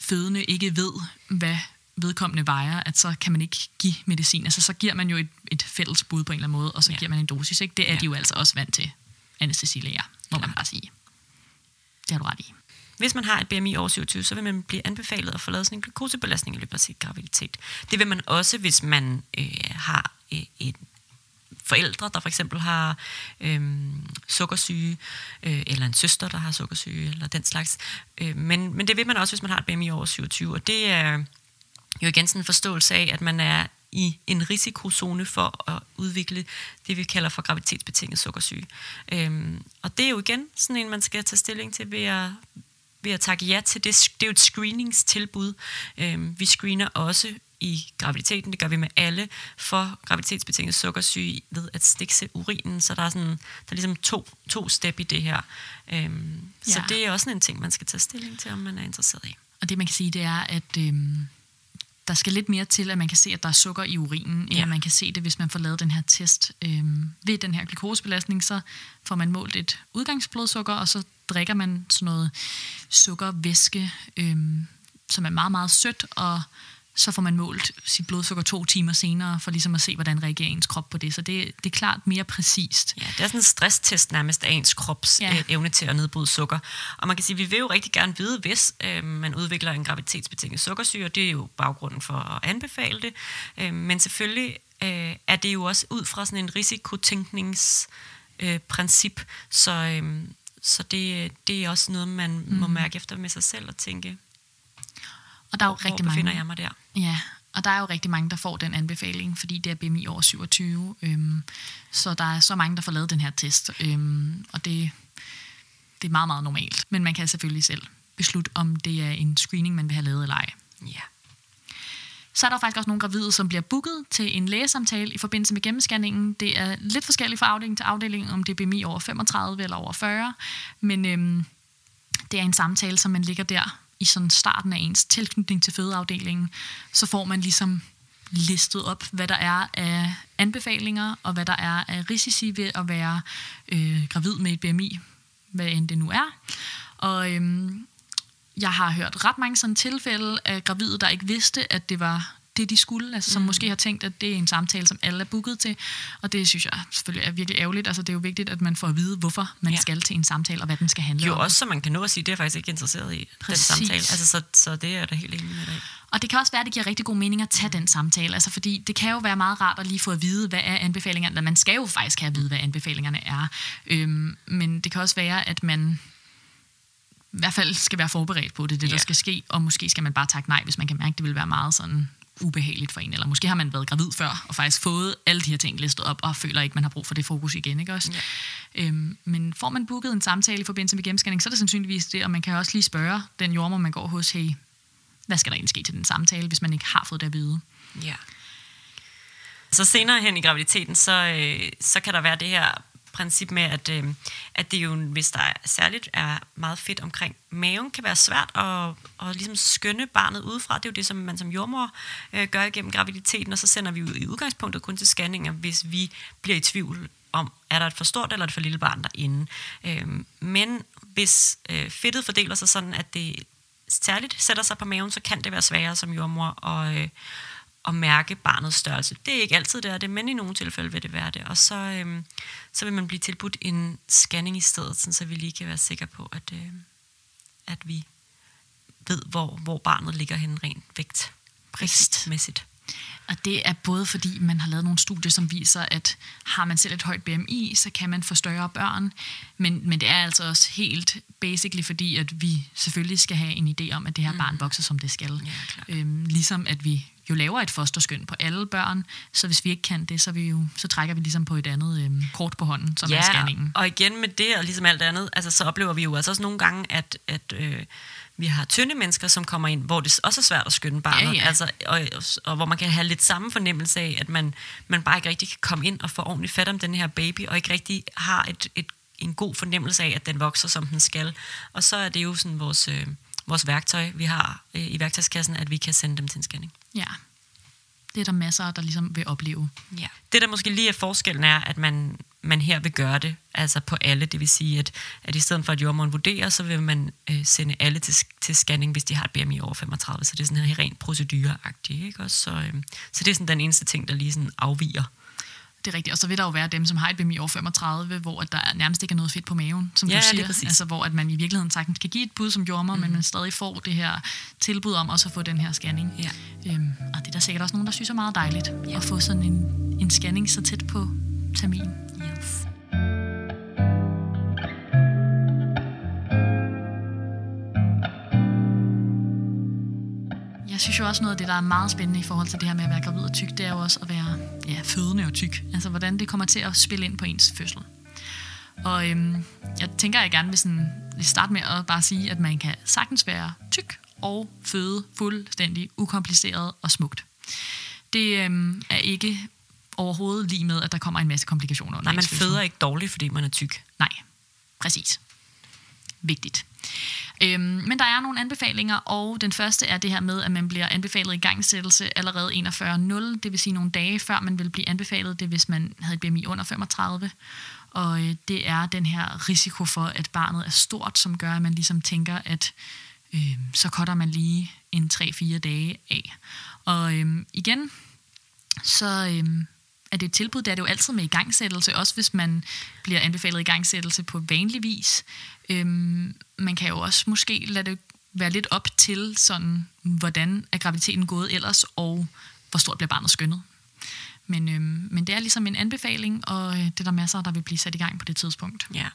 fødende ikke ved, hvad vedkommende vejer, at så kan man ikke give medicin. Altså, så giver man jo et, et fælles bud på en eller anden måde, og så ja. Giver man en dosis. Ikke? Det er ja. De jo altså også vant til, anestesilæger, må man bare sige. Det har du ret i. Hvis man har et BMI over 27, så vil man blive anbefalet at få lavet sådan en glukosebelastning i løbet af sit graviditet. Det vil man også, hvis man øh, har øh, et forældre, der for eksempel har øh, sukkersyge, øh, eller en søster, der har sukkersyge, eller den slags. Øh, men, men det vil man også, hvis man har et BMI over 27, og det er jo igen sådan en forståelse af, at man er i en risikozone for at udvikle det, vi kalder for graviditetsbetinget sukkersyge. Øhm, og det er jo igen sådan en, man skal tage stilling til ved at, ved at takke ja til det. Det er jo et screeningstilbud. Øhm, vi screener også i graviditeten, det gør vi med alle, for graviditetsbetinget sukkersyge ved at stikse urinen, så der er, sådan, der er ligesom to, to step i det her. Øhm, ja. Så det er også en ting, man skal tage stilling til, om man er interesseret i. Og det man kan sige, det er, at øhm, der skal lidt mere til, at man kan se, at der er sukker i urinen, end Ja. at man kan se det, hvis man får lavet den her test. Øhm, ved den her glukosebelastning, så får man målt et udgangsblodsukker, og så drikker man sådan noget sukkervæske, øhm, som er meget, meget sødt, og så får man målt sit blodsukker to timer senere, for ligesom at se, hvordan reagerer ens krop på det. Så det, det er klart mere præcist. Ja, det er sådan en stresstest nærmest af ens krops Ja. ja. evne til at nedbryde sukker. Og man kan sige, at vi vil jo rigtig gerne vide, hvis øh, man udvikler en graviditetsbetinget sukkersyge, og det er jo baggrunden for at anbefale det. Øh, men selvfølgelig øh, er det jo også ud fra sådan en risikotænkningsprincip, øh, princip. så, øh, så det, det er også noget, man mm. må mærke efter med sig selv og tænke, Og der er jo hvor rigtig befinder mange, jeg mig der? Ja, og der er jo rigtig mange, der får den anbefaling, fordi det er BMI over 27. Øhm, så der er så mange, der får lavet den her test. Øhm, og det, det er meget, meget normalt. Men man kan selvfølgelig selv beslutte, om det er en screening, man vil have lavet eller ej. Ja. Så er der faktisk også nogle gravide, som bliver booket til en lægesamtale i forbindelse med gennemscanningen. Det er lidt forskelligt fra afdeling til afdeling, om det er BMI over 35 eller over 40. Men øhm, det er en samtale, som man ligger der i sådan starten af ens tilknytning til fødeafdelingen, så får man ligesom listet op, hvad der er af anbefalinger, og hvad der er af risici ved at være øh, gravid med et BMI, hvad end det nu er. Og øhm, jeg har hørt ret mange sådan tilfælde af gravide, der ikke vidste, at det var det, de skulle, altså som mm. måske har tænkt, at det er en samtale, som alle er booket til, og det synes jeg selvfølgelig er virkelig ærgerligt. Altså det er jo vigtigt, at man får at vide, hvorfor man ja. skal til en samtale, og hvad den skal handle jo, om. Jo også, så man kan nå at sige, det er faktisk ikke interesseret i, Præcis. den samtale. Altså, så, så det er da helt enig med dig. Og det kan også være, at det giver rigtig god mening at tage den samtale, altså fordi det kan jo være meget rart at lige få at vide, hvad er anbefalingerne. Man skal jo faktisk have at vide, hvad anbefalingerne er. Øhm, men det kan også være, at man i hvert fald skal være forberedt på det, det der yeah. skal ske, og måske skal man bare takke nej, hvis man kan mærke, at det vil være meget sådan ubehageligt for en, eller måske har man været gravid før, og faktisk fået alle de her ting listet op, og føler ikke, man har brug for det fokus igen, ikke også? Ja. Øhm, men får man booket en samtale i forbindelse med gennemscanning, så er det sandsynligvis det, og man kan også lige spørge den jordmor, man går hos, hey, hvad skal der egentlig ske til den samtale, hvis man ikke har fået det at vide? Ja. Så senere hen i graviditeten, så, øh, så kan der være det her princip med, at, øh, at det jo, hvis der særligt er meget fedt omkring maven, kan være svært at, at ligesom skønne barnet udefra. Det er jo det, som man som jordmor øh, gør igennem graviditeten, og så sender vi jo i udgangspunktet kun til scanninger, hvis vi bliver i tvivl om, er der et for stort eller et for lille barn derinde. Øh, men hvis øh, fedtet fordeler sig sådan, at det særligt sætter sig på maven, så kan det være sværere som jordmor at, øh, at mærke barnets størrelse. Det er ikke altid det er det, men i nogle tilfælde vil det være det. Og så, øhm, så vil man blive tilbudt en scanning i stedet, sådan så vi lige kan være sikre på, at, øh, at vi ved, hvor, hvor barnet ligger hen rent vægt. Vægtmæssigt. Og det er både fordi, man har lavet nogle studier, som viser, at har man selv et højt BMI, så kan man få større børn. Men, men det er altså også helt basically fordi, at vi selvfølgelig skal have en idé om, at det her mm. barn vokser, som det skal. Ja, øhm, ligesom at vi jo laver et fosterskøn på alle børn, så hvis vi ikke kan det, så, vi jo, så trækker vi ligesom på et andet øhm, kort på hånden, som ja, er scanningen. og igen med det, og ligesom alt andet, altså, så oplever vi jo altså også nogle gange, at, at øh, vi har tynde mennesker, som kommer ind, hvor det også er svært at skynde barnet, ja, ja. Altså, og, og hvor man kan have lidt samme fornemmelse af, at man, man bare ikke rigtig kan komme ind og få ordentligt fat om den her baby, og ikke rigtig har et, et, en god fornemmelse af, at den vokser, som den skal. Og så er det jo sådan vores, øh, vores værktøj, vi har øh, i værktøjskassen, at vi kan sende dem til en scanning. Ja, det er der masser, der ligesom vil opleve. Ja. Det, der måske lige er forskellen, er, at man, man her vil gøre det altså på alle. Det vil sige, at, at i stedet for, at jordmoren vurderer, så vil man øh, sende alle til, til scanning, hvis de har et BMI over 35. Så det er sådan her rent procedureagtigt. Ikke? Også, så, øh, så det er sådan den eneste ting, der lige sådan afviger det er rigtigt. Og så vil der jo være dem, som har et BMI over 35, hvor der nærmest ikke er noget fedt på maven, som ja, du siger. Altså, hvor at man i virkeligheden sagtens kan give et bud som jordmor, mm. men man stadig får det her tilbud om også at få den her scanning. Ja. Øhm, og det er der sikkert også nogen, der synes er meget dejligt ja. at få sådan en, en scanning så tæt på termin. Yes. Jeg synes jo også noget af det, der er meget spændende i forhold til det her med at være gravid og tyk, det er jo også at være ja, fødende og tyk. Altså hvordan det kommer til at spille ind på ens fødsel. Og øhm, jeg tænker, at jeg gerne vil, sådan, vil starte med at bare sige, at man kan sagtens være tyk og føde fuldstændig ukompliceret og smukt. Det øhm, er ikke overhovedet lige med, at der kommer en masse komplikationer under Nej, man føder ikke dårligt, fordi man er tyk. Nej, præcis. Vigtigt. Øhm, men der er nogle anbefalinger, og den første er det her med, at man bliver anbefalet i gangsættelse allerede 41.0, det vil sige nogle dage før man vil blive anbefalet det, hvis man havde et BMI under 35. Og øh, det er den her risiko for, at barnet er stort, som gør, at man ligesom tænker, at øh, så cutter man lige en 3-4 dage af. Og øh, igen, så... Øh, er det et tilbud, der er det jo altid med igangsættelse, også hvis man bliver anbefalet igangsættelse på vanlig vis. Øhm, man kan jo også måske lade det være lidt op til, sådan, hvordan er graviditeten gået ellers, og hvor stort bliver barnet skønnet. Men, øhm, men det er ligesom en anbefaling, og øh, det er der masser, der vil blive sat i gang på det tidspunkt. Ja.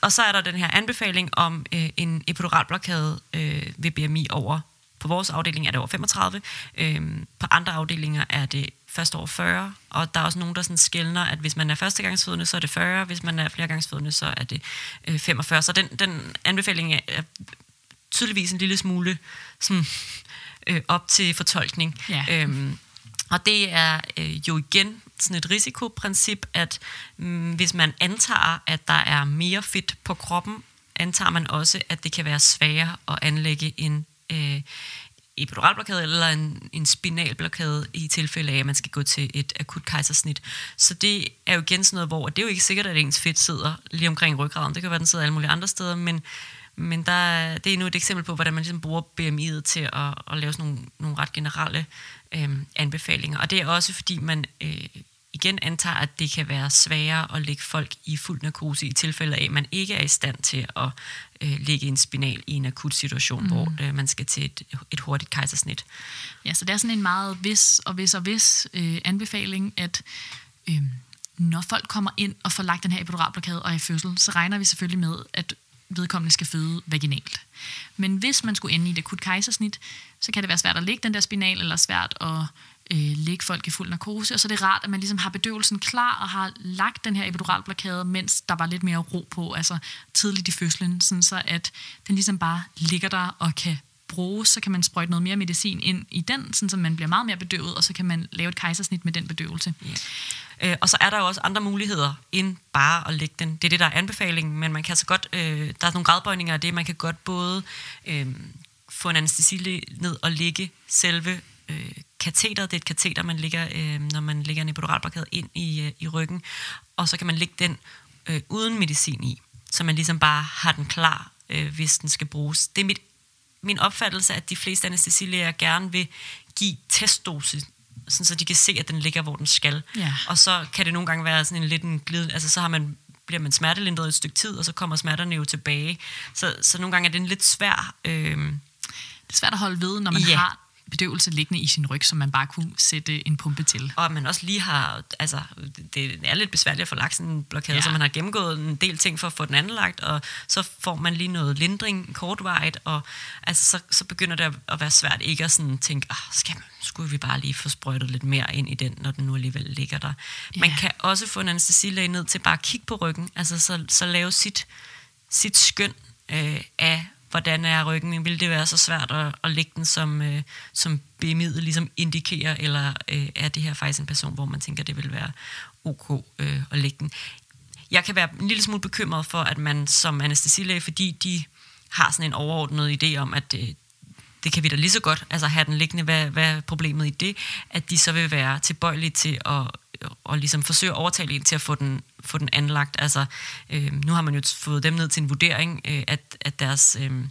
Og så er der den her anbefaling om øh, en epiduralblokade øh, ved BMI over på vores afdeling er det over 35. Øhm, på andre afdelinger er det først over 40. Og der er også nogen, der sådan skældner, at hvis man er førstegangsfødende, så er det 40. Hvis man er flergangsfødende, så er det øh, 45. Så den, den anbefaling er tydeligvis en lille smule sådan, øh, op til fortolkning. Ja. Øhm, og det er øh, jo igen sådan et risikoprincip, at mm, hvis man antager, at der er mere fedt på kroppen, antager man også, at det kan være sværere at anlægge en øh, epiduralblokade eller en, en spinalblokade i tilfælde af, at man skal gå til et akut kejsersnit. Så det er jo igen sådan noget, hvor det er jo ikke sikkert, at ens fedt sidder lige omkring ryggraden. Det kan være, den sidder alle mulige andre steder, men, men der, det er nu et eksempel på, hvordan man ligesom bruger BMI'et til at, at lave sådan nogle, nogle ret generelle øh, anbefalinger. Og det er også, fordi man øh, igen antager, at det kan være sværere at lægge folk i fuld narkose i tilfælde af, at man ikke er i stand til at øh, lægge en spinal i en akut situation, mm. hvor øh, man skal til et, et hurtigt kejsersnit. Ja, så det er sådan en meget vis og vis og vis øh, anbefaling, at øh, når folk kommer ind og får lagt den her epiduralblokade og er i fødsel, så regner vi selvfølgelig med, at vedkommende skal føde vaginalt. Men hvis man skulle ende i et akut kejsersnit, så kan det være svært at lægge den der spinal, eller svært at øh, lægge folk i fuld narkose, og så er det rart, at man ligesom har bedøvelsen klar og har lagt den her epiduralblokade, mens der var lidt mere ro på, altså tidligt i fødslen, sådan så at den ligesom bare ligger der og kan bruges, så kan man sprøjte noget mere medicin ind i den, sådan så man bliver meget mere bedøvet, og så kan man lave et kejsersnit med den bedøvelse. Yeah. Øh, og så er der jo også andre muligheder end bare at lægge den. Det er det, der er anbefalingen, men man kan altså godt, øh, der er nogle gradbøjninger af det, man kan godt både øh, få en anestesi ned og lægge selve øh, kateteret. Det er et kateter, man ligger, øh, når man lægger en epiduralblokade ind i, øh, i ryggen, og så kan man lægge den øh, uden medicin i, så man ligesom bare har den klar, øh, hvis den skal bruges. Det er mit, min opfattelse, at de fleste anestesilæger gerne vil give testdosis sådan så de kan se, at den ligger, hvor den skal. Ja. Og så kan det nogle gange være sådan en lidt en glid, altså så har man bliver man smertelindret et stykke tid, og så kommer smerterne jo tilbage. Så, så nogle gange er det en lidt svær... Øh, det er svært at holde ved, når man Ja. har bedøvelse liggende i sin ryg, som man bare kunne sætte en pumpe til. og man også lige har, altså, det er lidt besværligt at få lagt sådan en blokade, Ja. så man har gennemgået en del ting for at få den anlagt, og så får man lige noget lindring kortvarigt, og altså, så, så begynder det at- være svært ikke at sådan tænke, ah, skal, skulle vi bare lige få sprøjtet lidt mere ind i den, når den nu alligevel ligger der. Man Ja. kan også få en anestesilæge ned til bare at kigge på ryggen, altså så, så lave sit, sit skøn øh, af, hvordan er ryggen, vil det være så svært at, at lægge den som, øh, som bemiddel ligesom indikerer, eller øh, er det her faktisk en person, hvor man tænker, det vil være ok øh, at lægge den. Jeg kan være en lille smule bekymret for, at man som anestesilæge, fordi de har sådan en overordnet idé om, at øh, det kan vi da lige så godt, altså have den liggende, hvad, hvad er problemet i det, at de så vil være tilbøjelige til at, og ligesom forsøge at overtale en til at få den, få den anlagt. Altså, øh, nu har man jo fået dem ned til en vurdering, øh, at, at deres... Øh,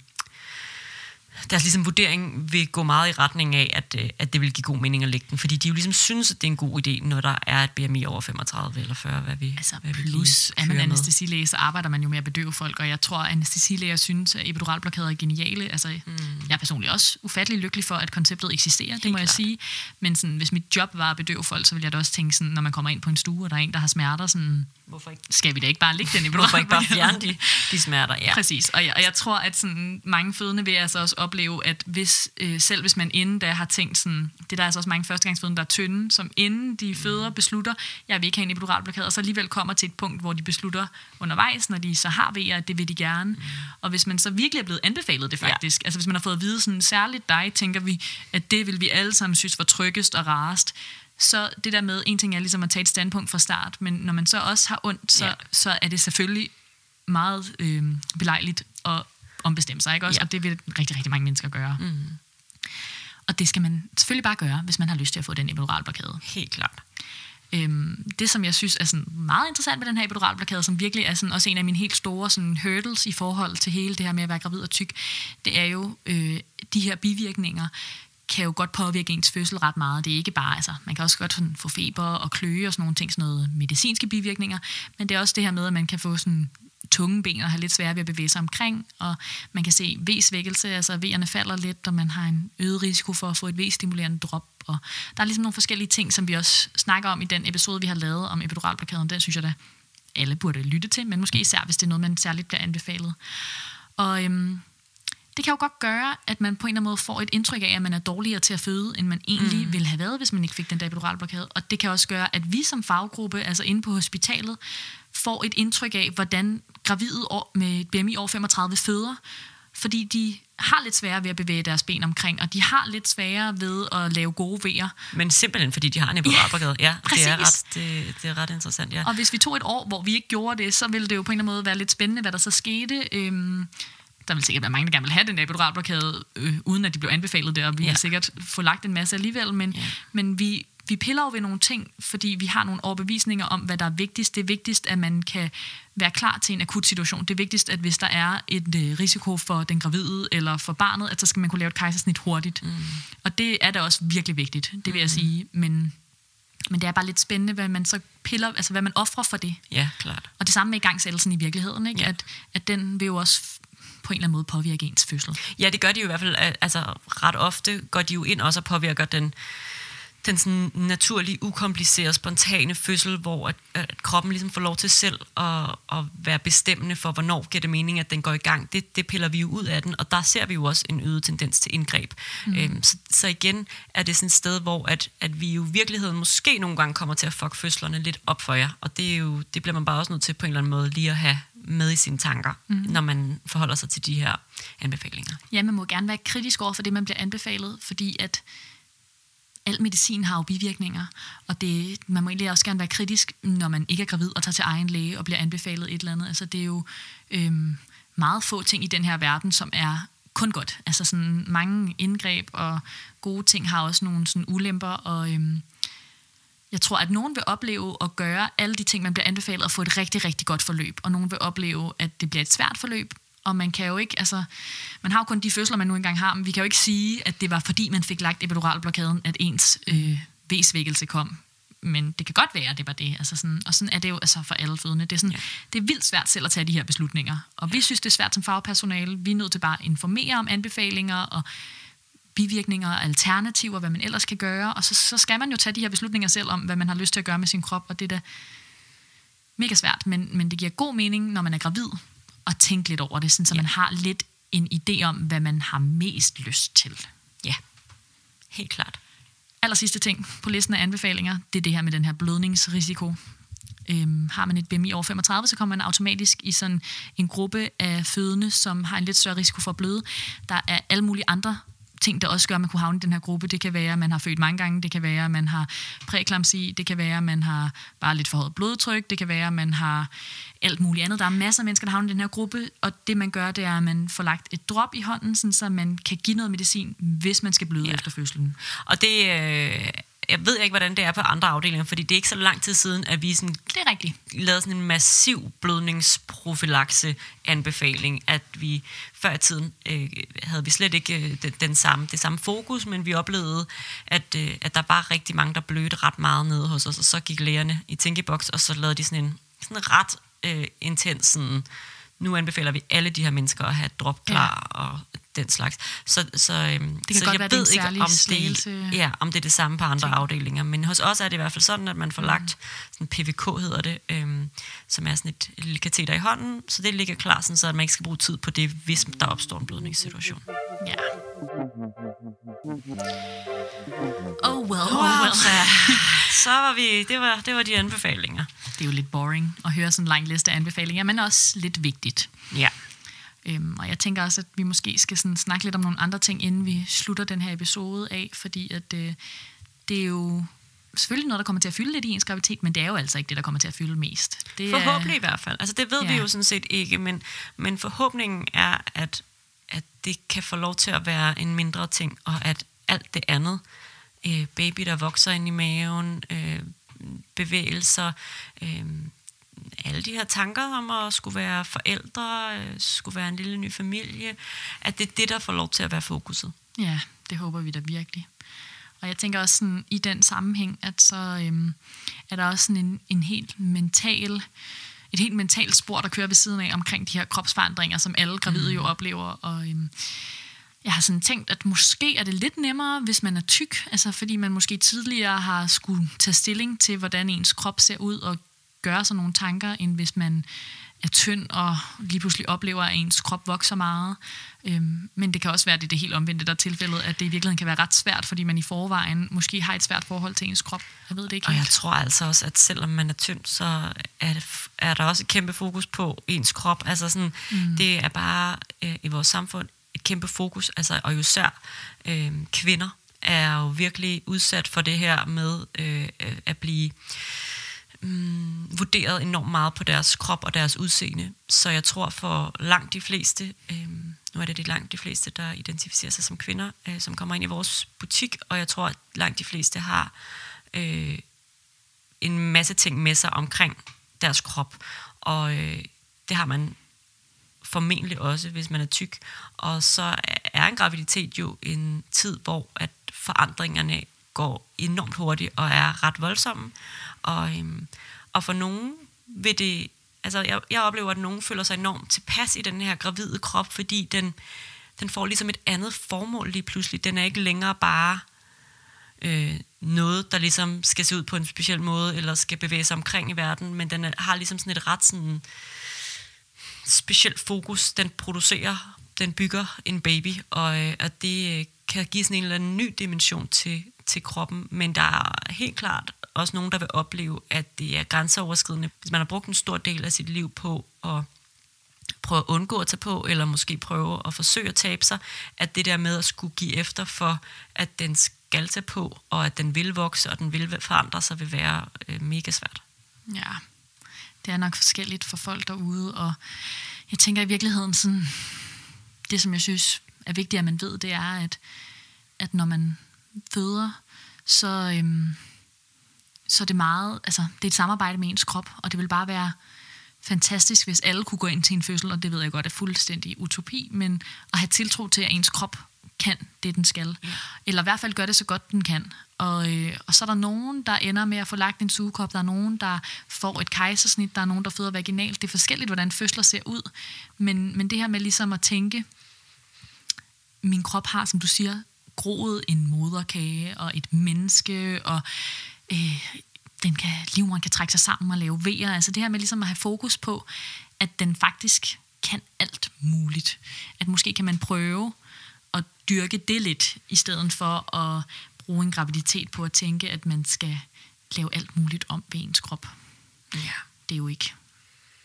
deres ligesom vurdering vil gå meget i retning af, at, øh, at det vil give god mening at lægge den, fordi de jo ligesom synes, at det er en god idé, når der er et BMI over 35 eller 40, hvad vi, Altså hvad vi plus, er man anestesilæge, så arbejder man jo med at bedøve folk, og jeg tror, at anestesilæger synes, at epiduralblokader er geniale. Altså, mm. jeg er personligt også ufattelig lykkelig for, at konceptet eksisterer, det må jeg klart. sige. Men sådan, hvis mit job var at bedøve folk, så ville jeg da også tænke, sådan, når man kommer ind på en stue, og der er en, der har smerter, sådan, Hvorfor ikke, skal vi da ikke bare ligge den hvorfor ikke bare fjerne de, de smerter? Ja. Præcis, og jeg, og jeg tror, at sådan, mange fødende vil altså også opleve, at hvis, øh, selv hvis man inden da har tænkt sådan, det er der altså også mange førstegangsfødende, der er tynde, som inden de føder beslutter, jeg vil ikke have en epiduralblokade, og så alligevel kommer til et punkt, hvor de beslutter undervejs, når de så har vejer, at det vil de gerne. Mm. Og hvis man så virkelig er blevet anbefalet det faktisk, ja. altså hvis man har fået at vide sådan, særligt dig, tænker vi, at det vil vi alle sammen synes var tryggest og rarest, så det der med, en ting er ligesom at tage et standpunkt fra start, men når man så også har ondt, så, ja. så er det selvfølgelig meget øh, belejligt at ombestemme sig, ikke også? Ja. Og det vil rigtig, rigtig mange mennesker gøre. Mm. Og det skal man selvfølgelig bare gøre, hvis man har lyst til at få den epiduralblokade. Helt klart. Øhm, det, som jeg synes er sådan meget interessant ved den her epiduralblokade, som virkelig er sådan også en af mine helt store sådan, hurdles i forhold til hele det her med at være gravid og tyk, det er jo øh, de her bivirkninger kan jo godt påvirke ens fødsel ret meget. Det er ikke bare, altså, man kan også godt sådan, få feber og kløe og sådan nogle ting, sådan noget medicinske bivirkninger, men det er også det her med, at man kan få sådan tunge ben og have lidt svært ved at bevæge sig omkring, og man kan se V-svækkelse, altså V'erne falder lidt, og man har en øget risiko for at få et V-stimulerende drop, og der er ligesom nogle forskellige ting, som vi også snakker om i den episode, vi har lavet om epiduralblokaden, den synes jeg da alle burde lytte til, men måske især, hvis det er noget, man særligt bliver anbefalet. Og øhm, det kan jo godt gøre, at man på en eller anden måde får et indtryk af, at man er dårligere til at føde, end man egentlig mm. ville have været, hvis man ikke fik den der epiduralblokade. Og det kan også gøre, at vi som faggruppe, altså inde på hospitalet, får et indtryk af, hvordan gravide med et BMI over 35 føder. fordi de har lidt sværere ved at bevæge deres ben omkring, og de har lidt sværere ved at lave gode vejer. Men simpelthen fordi de har en epidural ja, det er, præcis. ret, det, det er ret interessant, ja. Og hvis vi tog et år, hvor vi ikke gjorde det, så ville det jo på en eller anden måde være lidt spændende, hvad der så skete. Øhm, der vil sikkert være mange, der gerne vil have den epiduralblokade, øh, uden at de blev anbefalet det, og vi Ja. har sikkert få lagt en masse alligevel, men, ja. men vi, vi piller jo ved nogle ting, fordi vi har nogle overbevisninger om, hvad der er vigtigst. Det er vigtigst, at man kan være klar til en akut situation. Det er vigtigst, at hvis der er et øh, risiko for den gravide eller for barnet, at så skal man kunne lave et kejsersnit hurtigt. Mm. Og det er da også virkelig vigtigt, det vil jeg sige. Men, men det er bare lidt spændende, hvad man så piller, altså hvad man offrer for det. Ja, klart. Og det samme med igangsættelsen i virkeligheden, ikke? Ja. At, at den vil jo også på en eller anden måde påvirke ens fødsel. Ja, det gør de jo i hvert fald. Altså, ret ofte går de jo ind også og påvirker den, den sådan naturlige, ukomplicerede, spontane fødsel, hvor at, at kroppen ligesom får lov til selv at, at være bestemmende for, hvornår giver det mening, at den går i gang. Det, det piller vi jo ud af den, og der ser vi jo også en øget tendens til indgreb. Mm. Øhm, så, så igen er det sådan et sted, hvor at, at vi jo i virkeligheden måske nogle gange kommer til at fuck fødslerne lidt op for jer, og det, er jo, det bliver man bare også nødt til på en eller anden måde lige at have med i sine tanker, mm. når man forholder sig til de her anbefalinger. Ja, man må gerne være kritisk over for det, man bliver anbefalet, fordi at al medicin har jo bivirkninger, og det, man må egentlig også gerne være kritisk, når man ikke er gravid og tager til egen læge og bliver anbefalet et eller andet. Altså det er jo øhm, meget få ting i den her verden, som er kun godt. Altså sådan mange indgreb og gode ting har også nogle sådan ulemper, og øhm, jeg tror, at nogen vil opleve at gøre alle de ting, man bliver anbefalet, og få et rigtig, rigtig godt forløb. Og nogen vil opleve, at det bliver et svært forløb. Og man kan jo ikke, altså, man har jo kun de fødsler, man nu engang har, men vi kan jo ikke sige, at det var fordi, man fik lagt epiduralblokaden, at ens øh, V-svækkelse kom. Men det kan godt være, at det var det. Altså sådan, og sådan er det jo altså for alle fødende. Det er, sådan, Ja. ja. det er vildt svært selv at tage de her beslutninger. Og vi synes, det er svært som fagpersonale. Vi er nødt til bare at informere om anbefalinger og bivirkninger og alternativer, hvad man ellers kan gøre. Og så, så skal man jo tage de her beslutninger selv om, hvad man har lyst til at gøre med sin krop. Og det er da mega svært, men, men det giver god mening, når man er gravid, at tænke lidt over det, sådan, så Ja. man har lidt en idé om, hvad man har mest lyst til. Ja, helt klart. Aller sidste ting på listen af anbefalinger, det er det her med den her blødningsrisiko. Øhm, har man et BMI over 35, så kommer man automatisk i sådan en gruppe af fødende, som har en lidt større risiko for at bløde. Der er alle mulige andre ting, der også gør, at man kunne havne i den her gruppe. Det kan være, at man har født mange gange. Det kan være, at man har præklamsi. Det kan være, at man har bare lidt forhøjet blodtryk. Det kan være, at man har alt muligt andet. Der er masser af mennesker, der havner i den her gruppe, og det man gør, det er, at man får lagt et drop i hånden, sådan, så man kan give noget medicin, hvis man skal bløde Ja. ja. efter fødslen. Og det, øh, jeg ved ikke, hvordan det er på andre afdelinger, fordi det er ikke så lang tid siden, at vi sådan Det er rigtigt. lavede sådan en massiv blødningsprofilakse anbefaling, at vi før i tiden øh, havde vi slet ikke øh, den, den samme, det samme fokus, men vi oplevede, at, øh, at der var rigtig mange, der blødte ret meget nede hos os, og så gik lægerne i tænkeboks, og så lavede de sådan en sådan ret øh, intens sådan, nu anbefaler vi alle de her mennesker at have et drop klar ja. og den slags. Så, så, øhm, kan så godt jeg være, det ved en ikke, om det, slagelse. ja, om det er det samme på andre Ting. afdelinger. Men hos os er det i hvert fald sådan, at man får lagt sådan PVK hedder det, øhm, som er sådan et lille kateter i hånden, så det ligger klar, sådan, så at man ikke skal bruge tid på det, hvis der opstår en blødningssituation. Ja. Oh well, oh well. så, så var vi, det var, det var de anbefalinger. Det er jo lidt boring at høre sådan en lang liste af anbefalinger, men også lidt vigtigt. Ja. Øhm, og jeg tænker også, at vi måske skal sådan snakke lidt om nogle andre ting, inden vi slutter den her episode af, fordi at øh, det er jo selvfølgelig noget, der kommer til at fylde lidt i ens graviditet, men det er jo altså ikke det, der kommer til at fylde mest. Det er- Forhåbentlig i hvert fald. Altså det ved ja. vi jo sådan set ikke, men, men forhåbningen er, at, at det kan få lov til at være en mindre ting, og at alt det andet, øh, baby der vokser ind i maven, øh, bevægelser, øh, alle de her tanker om at skulle være forældre, øh, skulle være en lille ny familie, at det er det, der får lov til at være fokuset. Ja, det håber vi da virkelig. Og jeg tænker også sådan, i den sammenhæng, at så øhm, er der også sådan en, en helt mental, et helt mentalt spor, der kører ved siden af omkring de her kropsforandringer, som alle gravide mm. jo oplever. Og øhm, jeg har sådan tænkt, at måske er det lidt nemmere, hvis man er tyk, altså fordi man måske tidligere har skulle tage stilling til, hvordan ens krop ser ud og gøre sig nogle tanker, end hvis man er tynd og lige pludselig oplever, at ens krop vokser meget. Øhm, men det kan også være, at det er det helt omvendte, der er tilfældet, at det i virkeligheden kan være ret svært, fordi man i forvejen måske har et svært forhold til ens krop. Jeg ved det ikke Og jeg helt. tror altså også, at selvom man er tynd, så er, det, er der også et kæmpe fokus på ens krop. Altså sådan, mm. det er bare øh, i vores samfund et kæmpe fokus, altså, og jo især øh, kvinder er jo virkelig udsat for det her med øh, øh, at blive mm, vurderet enormt meget på deres krop og deres udseende. Så jeg tror for langt de fleste, øh, nu er det de langt de fleste, der identificerer sig som kvinder, øh, som kommer ind i vores butik, og jeg tror, at langt de fleste har øh, en masse ting med sig omkring deres krop. Og øh, det har man formentlig også, hvis man er tyk. Og så er en graviditet jo en tid, hvor at forandringerne går enormt hurtigt og er ret voldsomme. Og, øhm, og for nogen vil det... Altså, jeg, jeg oplever, at nogen føler sig enormt tilpas i den her gravide krop, fordi den, den får ligesom et andet formål lige pludselig. Den er ikke længere bare øh, noget, der ligesom skal se ud på en speciel måde, eller skal bevæge sig omkring i verden, men den er, har ligesom sådan et ret sådan specielt fokus. Den producerer, den bygger en baby, og øh, at det øh, kan give sådan en eller anden ny dimension til, til kroppen, men der er helt klart også nogen, der vil opleve, at det er grænseoverskridende. Hvis man har brugt en stor del af sit liv på at prøve at undgå at tage på, eller måske prøve at forsøge at tabe sig, at det der med at skulle give efter for, at den skal tage på, og at den vil vokse, og den vil forandre sig, vil være øh, mega svært. Ja, det er nok forskelligt for folk derude, og jeg tænker i virkeligheden sådan, det som jeg synes er vigtigt, at man ved, det er, at, at når man føder, så, øhm, så er det meget, altså det er et samarbejde med ens krop, og det vil bare være fantastisk, hvis alle kunne gå ind til en fødsel, og det ved jeg godt er fuldstændig utopi, men at have tiltro til, at ens krop kan det, den skal. Ja. Eller i hvert fald gør det så godt, den kan. Og, øh, og så er der nogen, der ender med at få lagt en sugekop. Der er nogen, der får et kejsersnit. Der er nogen, der føder vaginalt. Det er forskelligt, hvordan fødsler ser ud. Men, men det her med ligesom at tænke, min krop har, som du siger, groet en moderkage og et menneske, og øh, den kan, livmoderen kan trække sig sammen og lave vejer. Altså det her med ligesom at have fokus på, at den faktisk kan alt muligt. At måske kan man prøve at dyrke det lidt, i stedet for at bruge en graviditet på at tænke, at man skal lave alt muligt om ved ens krop. Ja. Det er jo ikke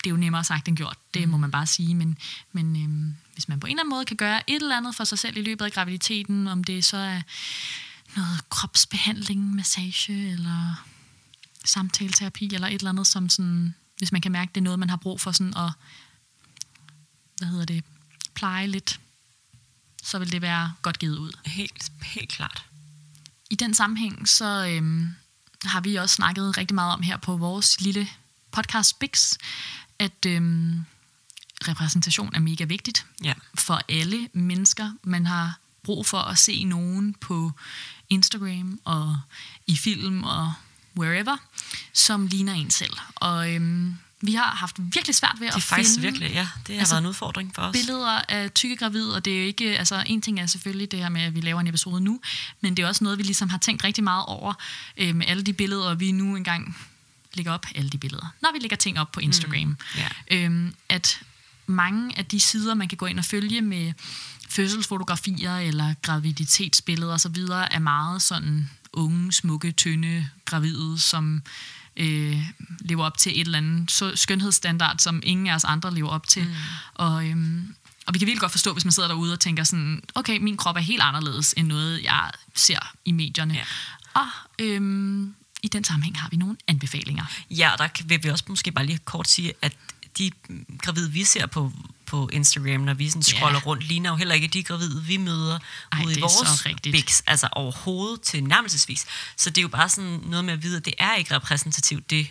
det er jo nemmere sagt end gjort, det må man bare sige, men, men øhm, hvis man på en eller anden måde kan gøre et eller andet for sig selv i løbet af graviditeten, om det så er noget kropsbehandling, massage eller samtaleterapi eller et eller andet, som sådan, hvis man kan mærke, det er noget, man har brug for sådan at, hvad hedder det, pleje lidt, så vil det være godt givet ud. Helt, helt klart. I den sammenhæng, så øhm, har vi også snakket rigtig meget om her på vores lille podcast Bix, at øhm, repræsentation er mega vigtigt Ja. for alle mennesker. Man har brug for at se nogen på Instagram og i film og wherever, som ligner en selv. Og øhm, vi har haft virkelig svært ved Det er at faktisk finde virkelig, ja, det har Altså, været en udfordring for os. billeder af tykke gravide, og det er jo ikke, altså en ting er selvfølgelig det her med, at vi laver en episode nu, men det er også noget, vi ligesom har tænkt rigtig meget over øh, med alle de billeder, vi nu engang lægger op, alle de billeder, når vi lægger ting op på Instagram. Mm, ja. øhm, at mange af de sider, man kan gå ind og følge med fødselsfotografier eller graviditetsbilleder osv., er meget sådan unge, smukke, tynde gravide, som øh, lever op til et eller andet så skønhedsstandard, som ingen af os andre lever op til. Mm. Og, øhm, og vi kan virkelig godt forstå, hvis man sidder derude og tænker sådan, okay, min krop er helt anderledes end noget, jeg ser i medierne. Ja. Og øhm, i den sammenhæng har vi nogle anbefalinger. Ja, der vil vi også måske bare lige kort sige, at de gravide, vi ser på, på Instagram, når vi sådan scroller rundt, ligner jo heller ikke de gravide, vi møder Ej, ude i vores biks, altså overhovedet til nærmelsesvis. Så det er jo bare sådan noget med at vide, at det er ikke repræsentativt, det,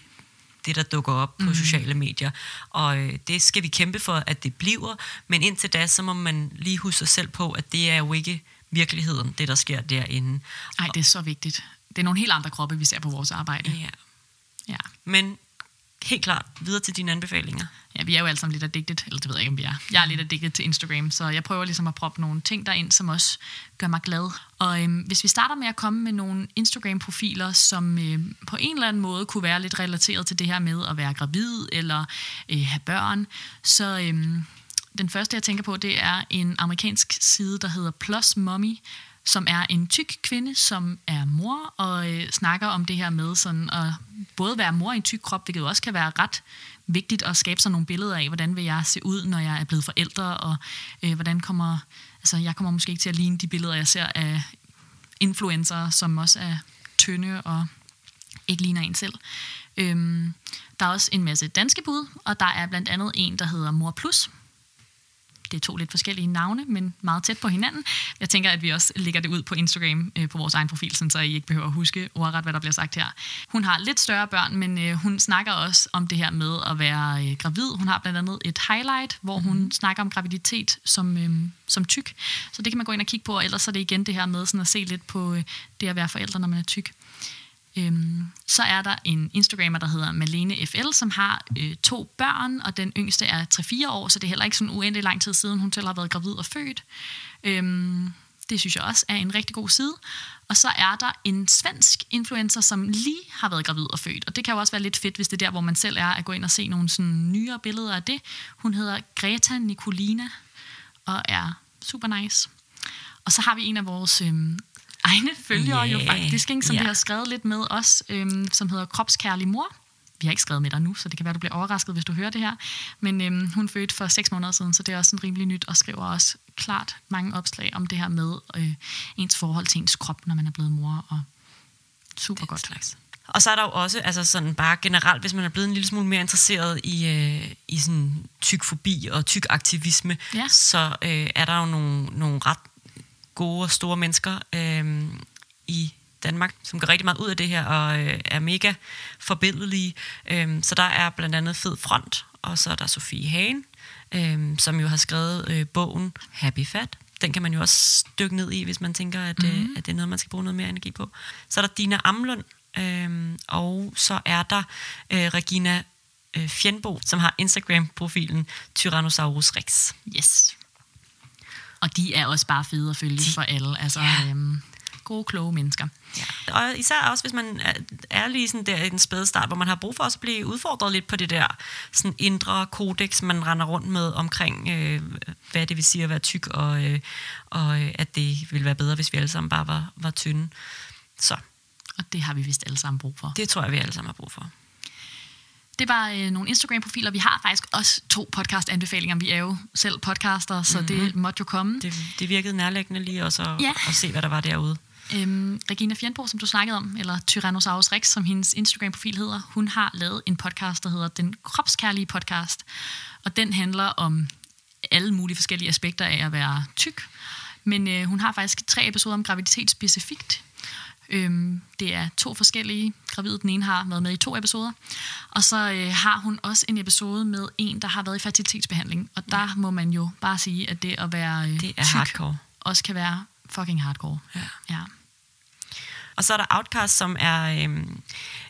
det der dukker op på Mhm. mm. sociale medier. Og øh, det skal vi kæmpe for, at det bliver, men indtil da, så må man lige huske sig selv på, at det er jo ikke virkeligheden, det der sker derinde. Ej, det er så vigtigt. Det er nogle helt andre kroppe, vi ser på vores arbejde. Ja. Ja. Men helt klart videre til dine anbefalinger. Ja, vi er jo alle sammen lidt addicted, eller det ved jeg ikke, om vi er. Jeg er lidt addicted til Instagram, så jeg prøver ligesom at proppe nogle ting derind, som også gør mig glad. Og øhm, hvis vi starter med at komme med nogle Instagram-profiler, som øhm, på en eller anden måde kunne være lidt relateret til det her med at være gravid eller øh, have børn, så øhm, den første, jeg tænker på, det er en amerikansk side, der hedder Plus Mommy, som er en tyk kvinde, som er mor, og øh, snakker om det her med sådan at både være mor i en tyk krop, hvilket også kan være ret vigtigt at skabe sig nogle billeder af, hvordan vil jeg se ud, når jeg er blevet forældre, og øh, hvordan kommer, altså jeg kommer måske ikke til at ligne de billeder, jeg ser af influencer, som også er tynde og ikke ligner en selv. Øhm, der er også en masse danske bud, og der er blandt andet en, der hedder Mor Plus, det er to lidt forskellige navne, men meget tæt på hinanden. Jeg tænker, at vi også lægger det ud på Instagram øh, på vores egen profil, så I ikke behøver at huske ordret, hvad der bliver sagt her. Hun har lidt større børn, men øh, hun snakker også om det her med at være øh, gravid. Hun har blandt andet et highlight, hvor hun mm. snakker om graviditet som, øh, som tyk. Så det kan man gå ind og kigge på, og ellers er det igen det her med sådan at se lidt på øh, det at være forældre, når man er tyk. Øhm, så er der en Instagrammer, der hedder Malene FL, som har øh, to børn, og den yngste er 3-4 år, så det er heller ikke sådan uendelig lang tid siden, hun selv har været gravid og født. Øhm, det synes jeg også er en rigtig god side. Og så er der en svensk influencer, som lige har været gravid og født. Og det kan jo også være lidt fedt, hvis det er der, hvor man selv er, at gå ind og se nogle sådan nyere billeder af det. Hun hedder Greta Nicolina og er super nice. Og så har vi en af vores øhm, egne følgere yeah. jo faktisk, ikke? som yeah. vi har skrevet lidt med os, øhm, som hedder Kropskærlig Mor. Vi har ikke skrevet med dig nu, så det kan være, du bliver overrasket, hvis du hører det her. Men øhm, hun fødte for seks måneder siden, så det er også en rimelig nyt, og skriver også klart mange opslag om det her med øh, ens forhold til ens krop, når man er blevet mor, og super godt. Slags. Og så er der jo også, altså sådan bare generelt, hvis man er blevet en lille smule mere interesseret i, øh, i sådan tyk fobi og tyk aktivisme, ja. så øh, er der jo nogle, nogle ret gode og store mennesker øh, i Danmark, som går rigtig meget ud af det her og øh, er mega forbilledelige. Øh, så der er blandt andet Fed Front, og så er der Sofie Hagen, øh, som jo har skrevet øh, bogen Happy Fat. Den kan man jo også dykke ned i, hvis man tænker, at, mm-hmm. øh, mhm. at det er noget, man skal bruge noget mere energi på. Så er der Dina Amlund, øh, og så er der øh, Regina øh, Fjendbo, som har Instagram-profilen Tyrannosaurus Rex. Yes. Og de er også bare fede at følge de, for alle. Altså, ja. øhm, gode, kloge mennesker. Ja. Og især også, hvis man er lige sådan der i den spæde start, hvor man har brug for også at blive udfordret lidt på det der sådan indre kodex, man render rundt med omkring, øh, hvad det vil sige at være tyk, og, øh, og øh, at det ville være bedre, hvis vi alle sammen bare var, var tynde. Så. Og det har vi vist alle sammen brug for. Det tror jeg, vi alle sammen har brug for. Det var øh, nogle Instagram-profiler. Vi har faktisk også to podcast-anbefalinger. Vi er jo selv podcaster, så mm-hmm. det måtte jo komme. Det, det virkede nærlæggende lige også at, ja. at se, hvad der var derude. Øhm, Regina Fjernbo, som du snakkede om, eller Tyrannosaurus Rex, som hendes Instagram-profil hedder, hun har lavet en podcast, der hedder Den Kropskærlige Podcast. Og den handler om alle mulige forskellige aspekter af at være tyk. Men øh, hun har faktisk tre episoder om graviditet specifikt. Øhm, det er to forskellige gravide. Den ene har været med i to episoder. Og så øh, har hun også en episode med en, der har været i fertilitetsbehandling. Og der ja. må man jo bare sige, at det at være øh, det er tyk hardcore. også kan være fucking hardcore. Ja. ja. Og så er der Outcast, som er øh,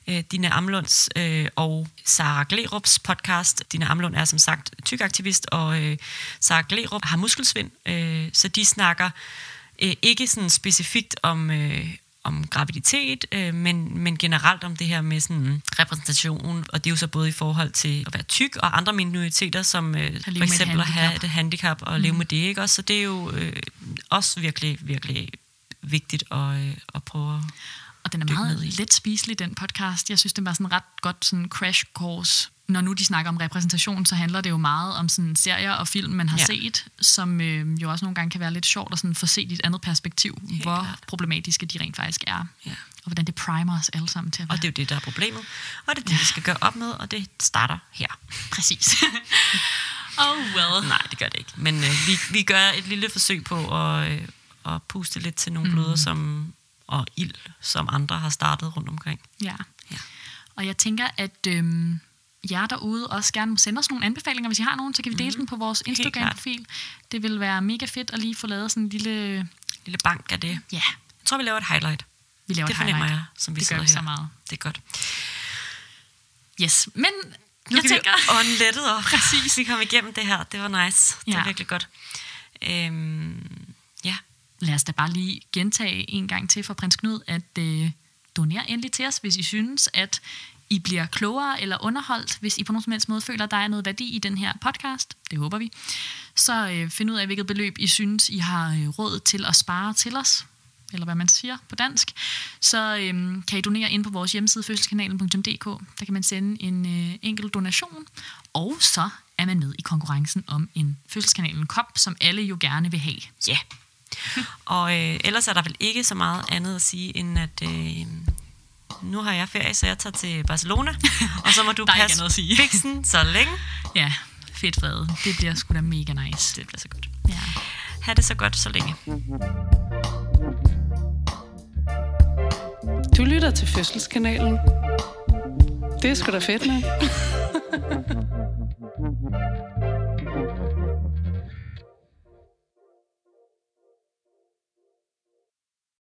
øh, Dina Amlunds øh, og Sara Glerups podcast. Dina Amlund er som sagt tykaktivist, og øh, Sara Glerup har muskelsvind, øh, så de snakker øh, ikke sådan specifikt om, øh, om graviditet, øh, men, men generelt om det her med sådan repræsentation, og det er jo så både i forhold til at være tyk og andre minoriteter, som øh, for eksempel at have et handicap og mm. leve med det, ikke? Også, så det er jo øh, også virkelig, virkelig vigtigt at, øh, at prøve at Og den er meget let spiselig, den podcast. Jeg synes, det var sådan ret godt sådan crash course når nu de snakker om repræsentation, så handler det jo meget om sådan serier og film, man har ja. set, som øh, jo også nogle gange kan være lidt sjovt at sådan få set i et andet perspektiv, Helt hvor klart. problematiske de rent faktisk er. Ja. Og hvordan det primer os alle sammen til at være. Og det er jo det, der er problemet. Og det er det, ja. vi skal gøre op med, og det starter her. Præcis. oh well. Nej, det gør det ikke. Men øh, vi, vi gør et lille forsøg på at, øh, at puste lidt til nogle mm. bløder som, og ild, som andre har startet rundt omkring. Ja. ja. Og jeg tænker, at... Øh, jer derude også gerne må sende os nogle anbefalinger. Hvis I har nogen, så kan vi dele mm. dem på vores Instagram-profil. Det vil være mega fedt at lige få lavet sådan en lille... Lille bank af det. Ja. Jeg tror, vi laver et highlight. Vi laver det et fornemmer highlight. jeg, som vi det gør vi her. så meget. Det er godt. Yes, men Nu jeg tænker... vi ånde lettet op. Præcis. Vi kom igennem det her. Det var nice. Det Ja. var virkelig godt. Øhm, ja. Lad os da bare lige gentage en gang til for prins Knud, at øh, doner endelig til os, hvis I synes, at i bliver klogere eller underholdt, hvis I på nogen som helst måde føler, at der er noget værdi i den her podcast. Det håber vi. Så øh, find ud af, hvilket beløb I synes, I har øh, råd til at spare til os eller hvad man siger på dansk, så øhm, kan I donere ind på vores hjemmeside fødselskanalen.dk. Der kan man sende en øh, enkelt donation, og så er man med i konkurrencen om en fødselskanalen kop, som alle jo gerne vil have. Ja. Og øh, ellers er der vel ikke så meget andet at sige, end at øh, nu har jeg ferie, så jeg tager til Barcelona, og så må du passe andet at sige. fiksen så længe. Ja, fedt Frede. Det bliver sgu da mega nice. Det bliver så godt. Ja. Ha' det så godt så længe. Du lytter til Fødselskanalen. Det er sgu da fedt, mand.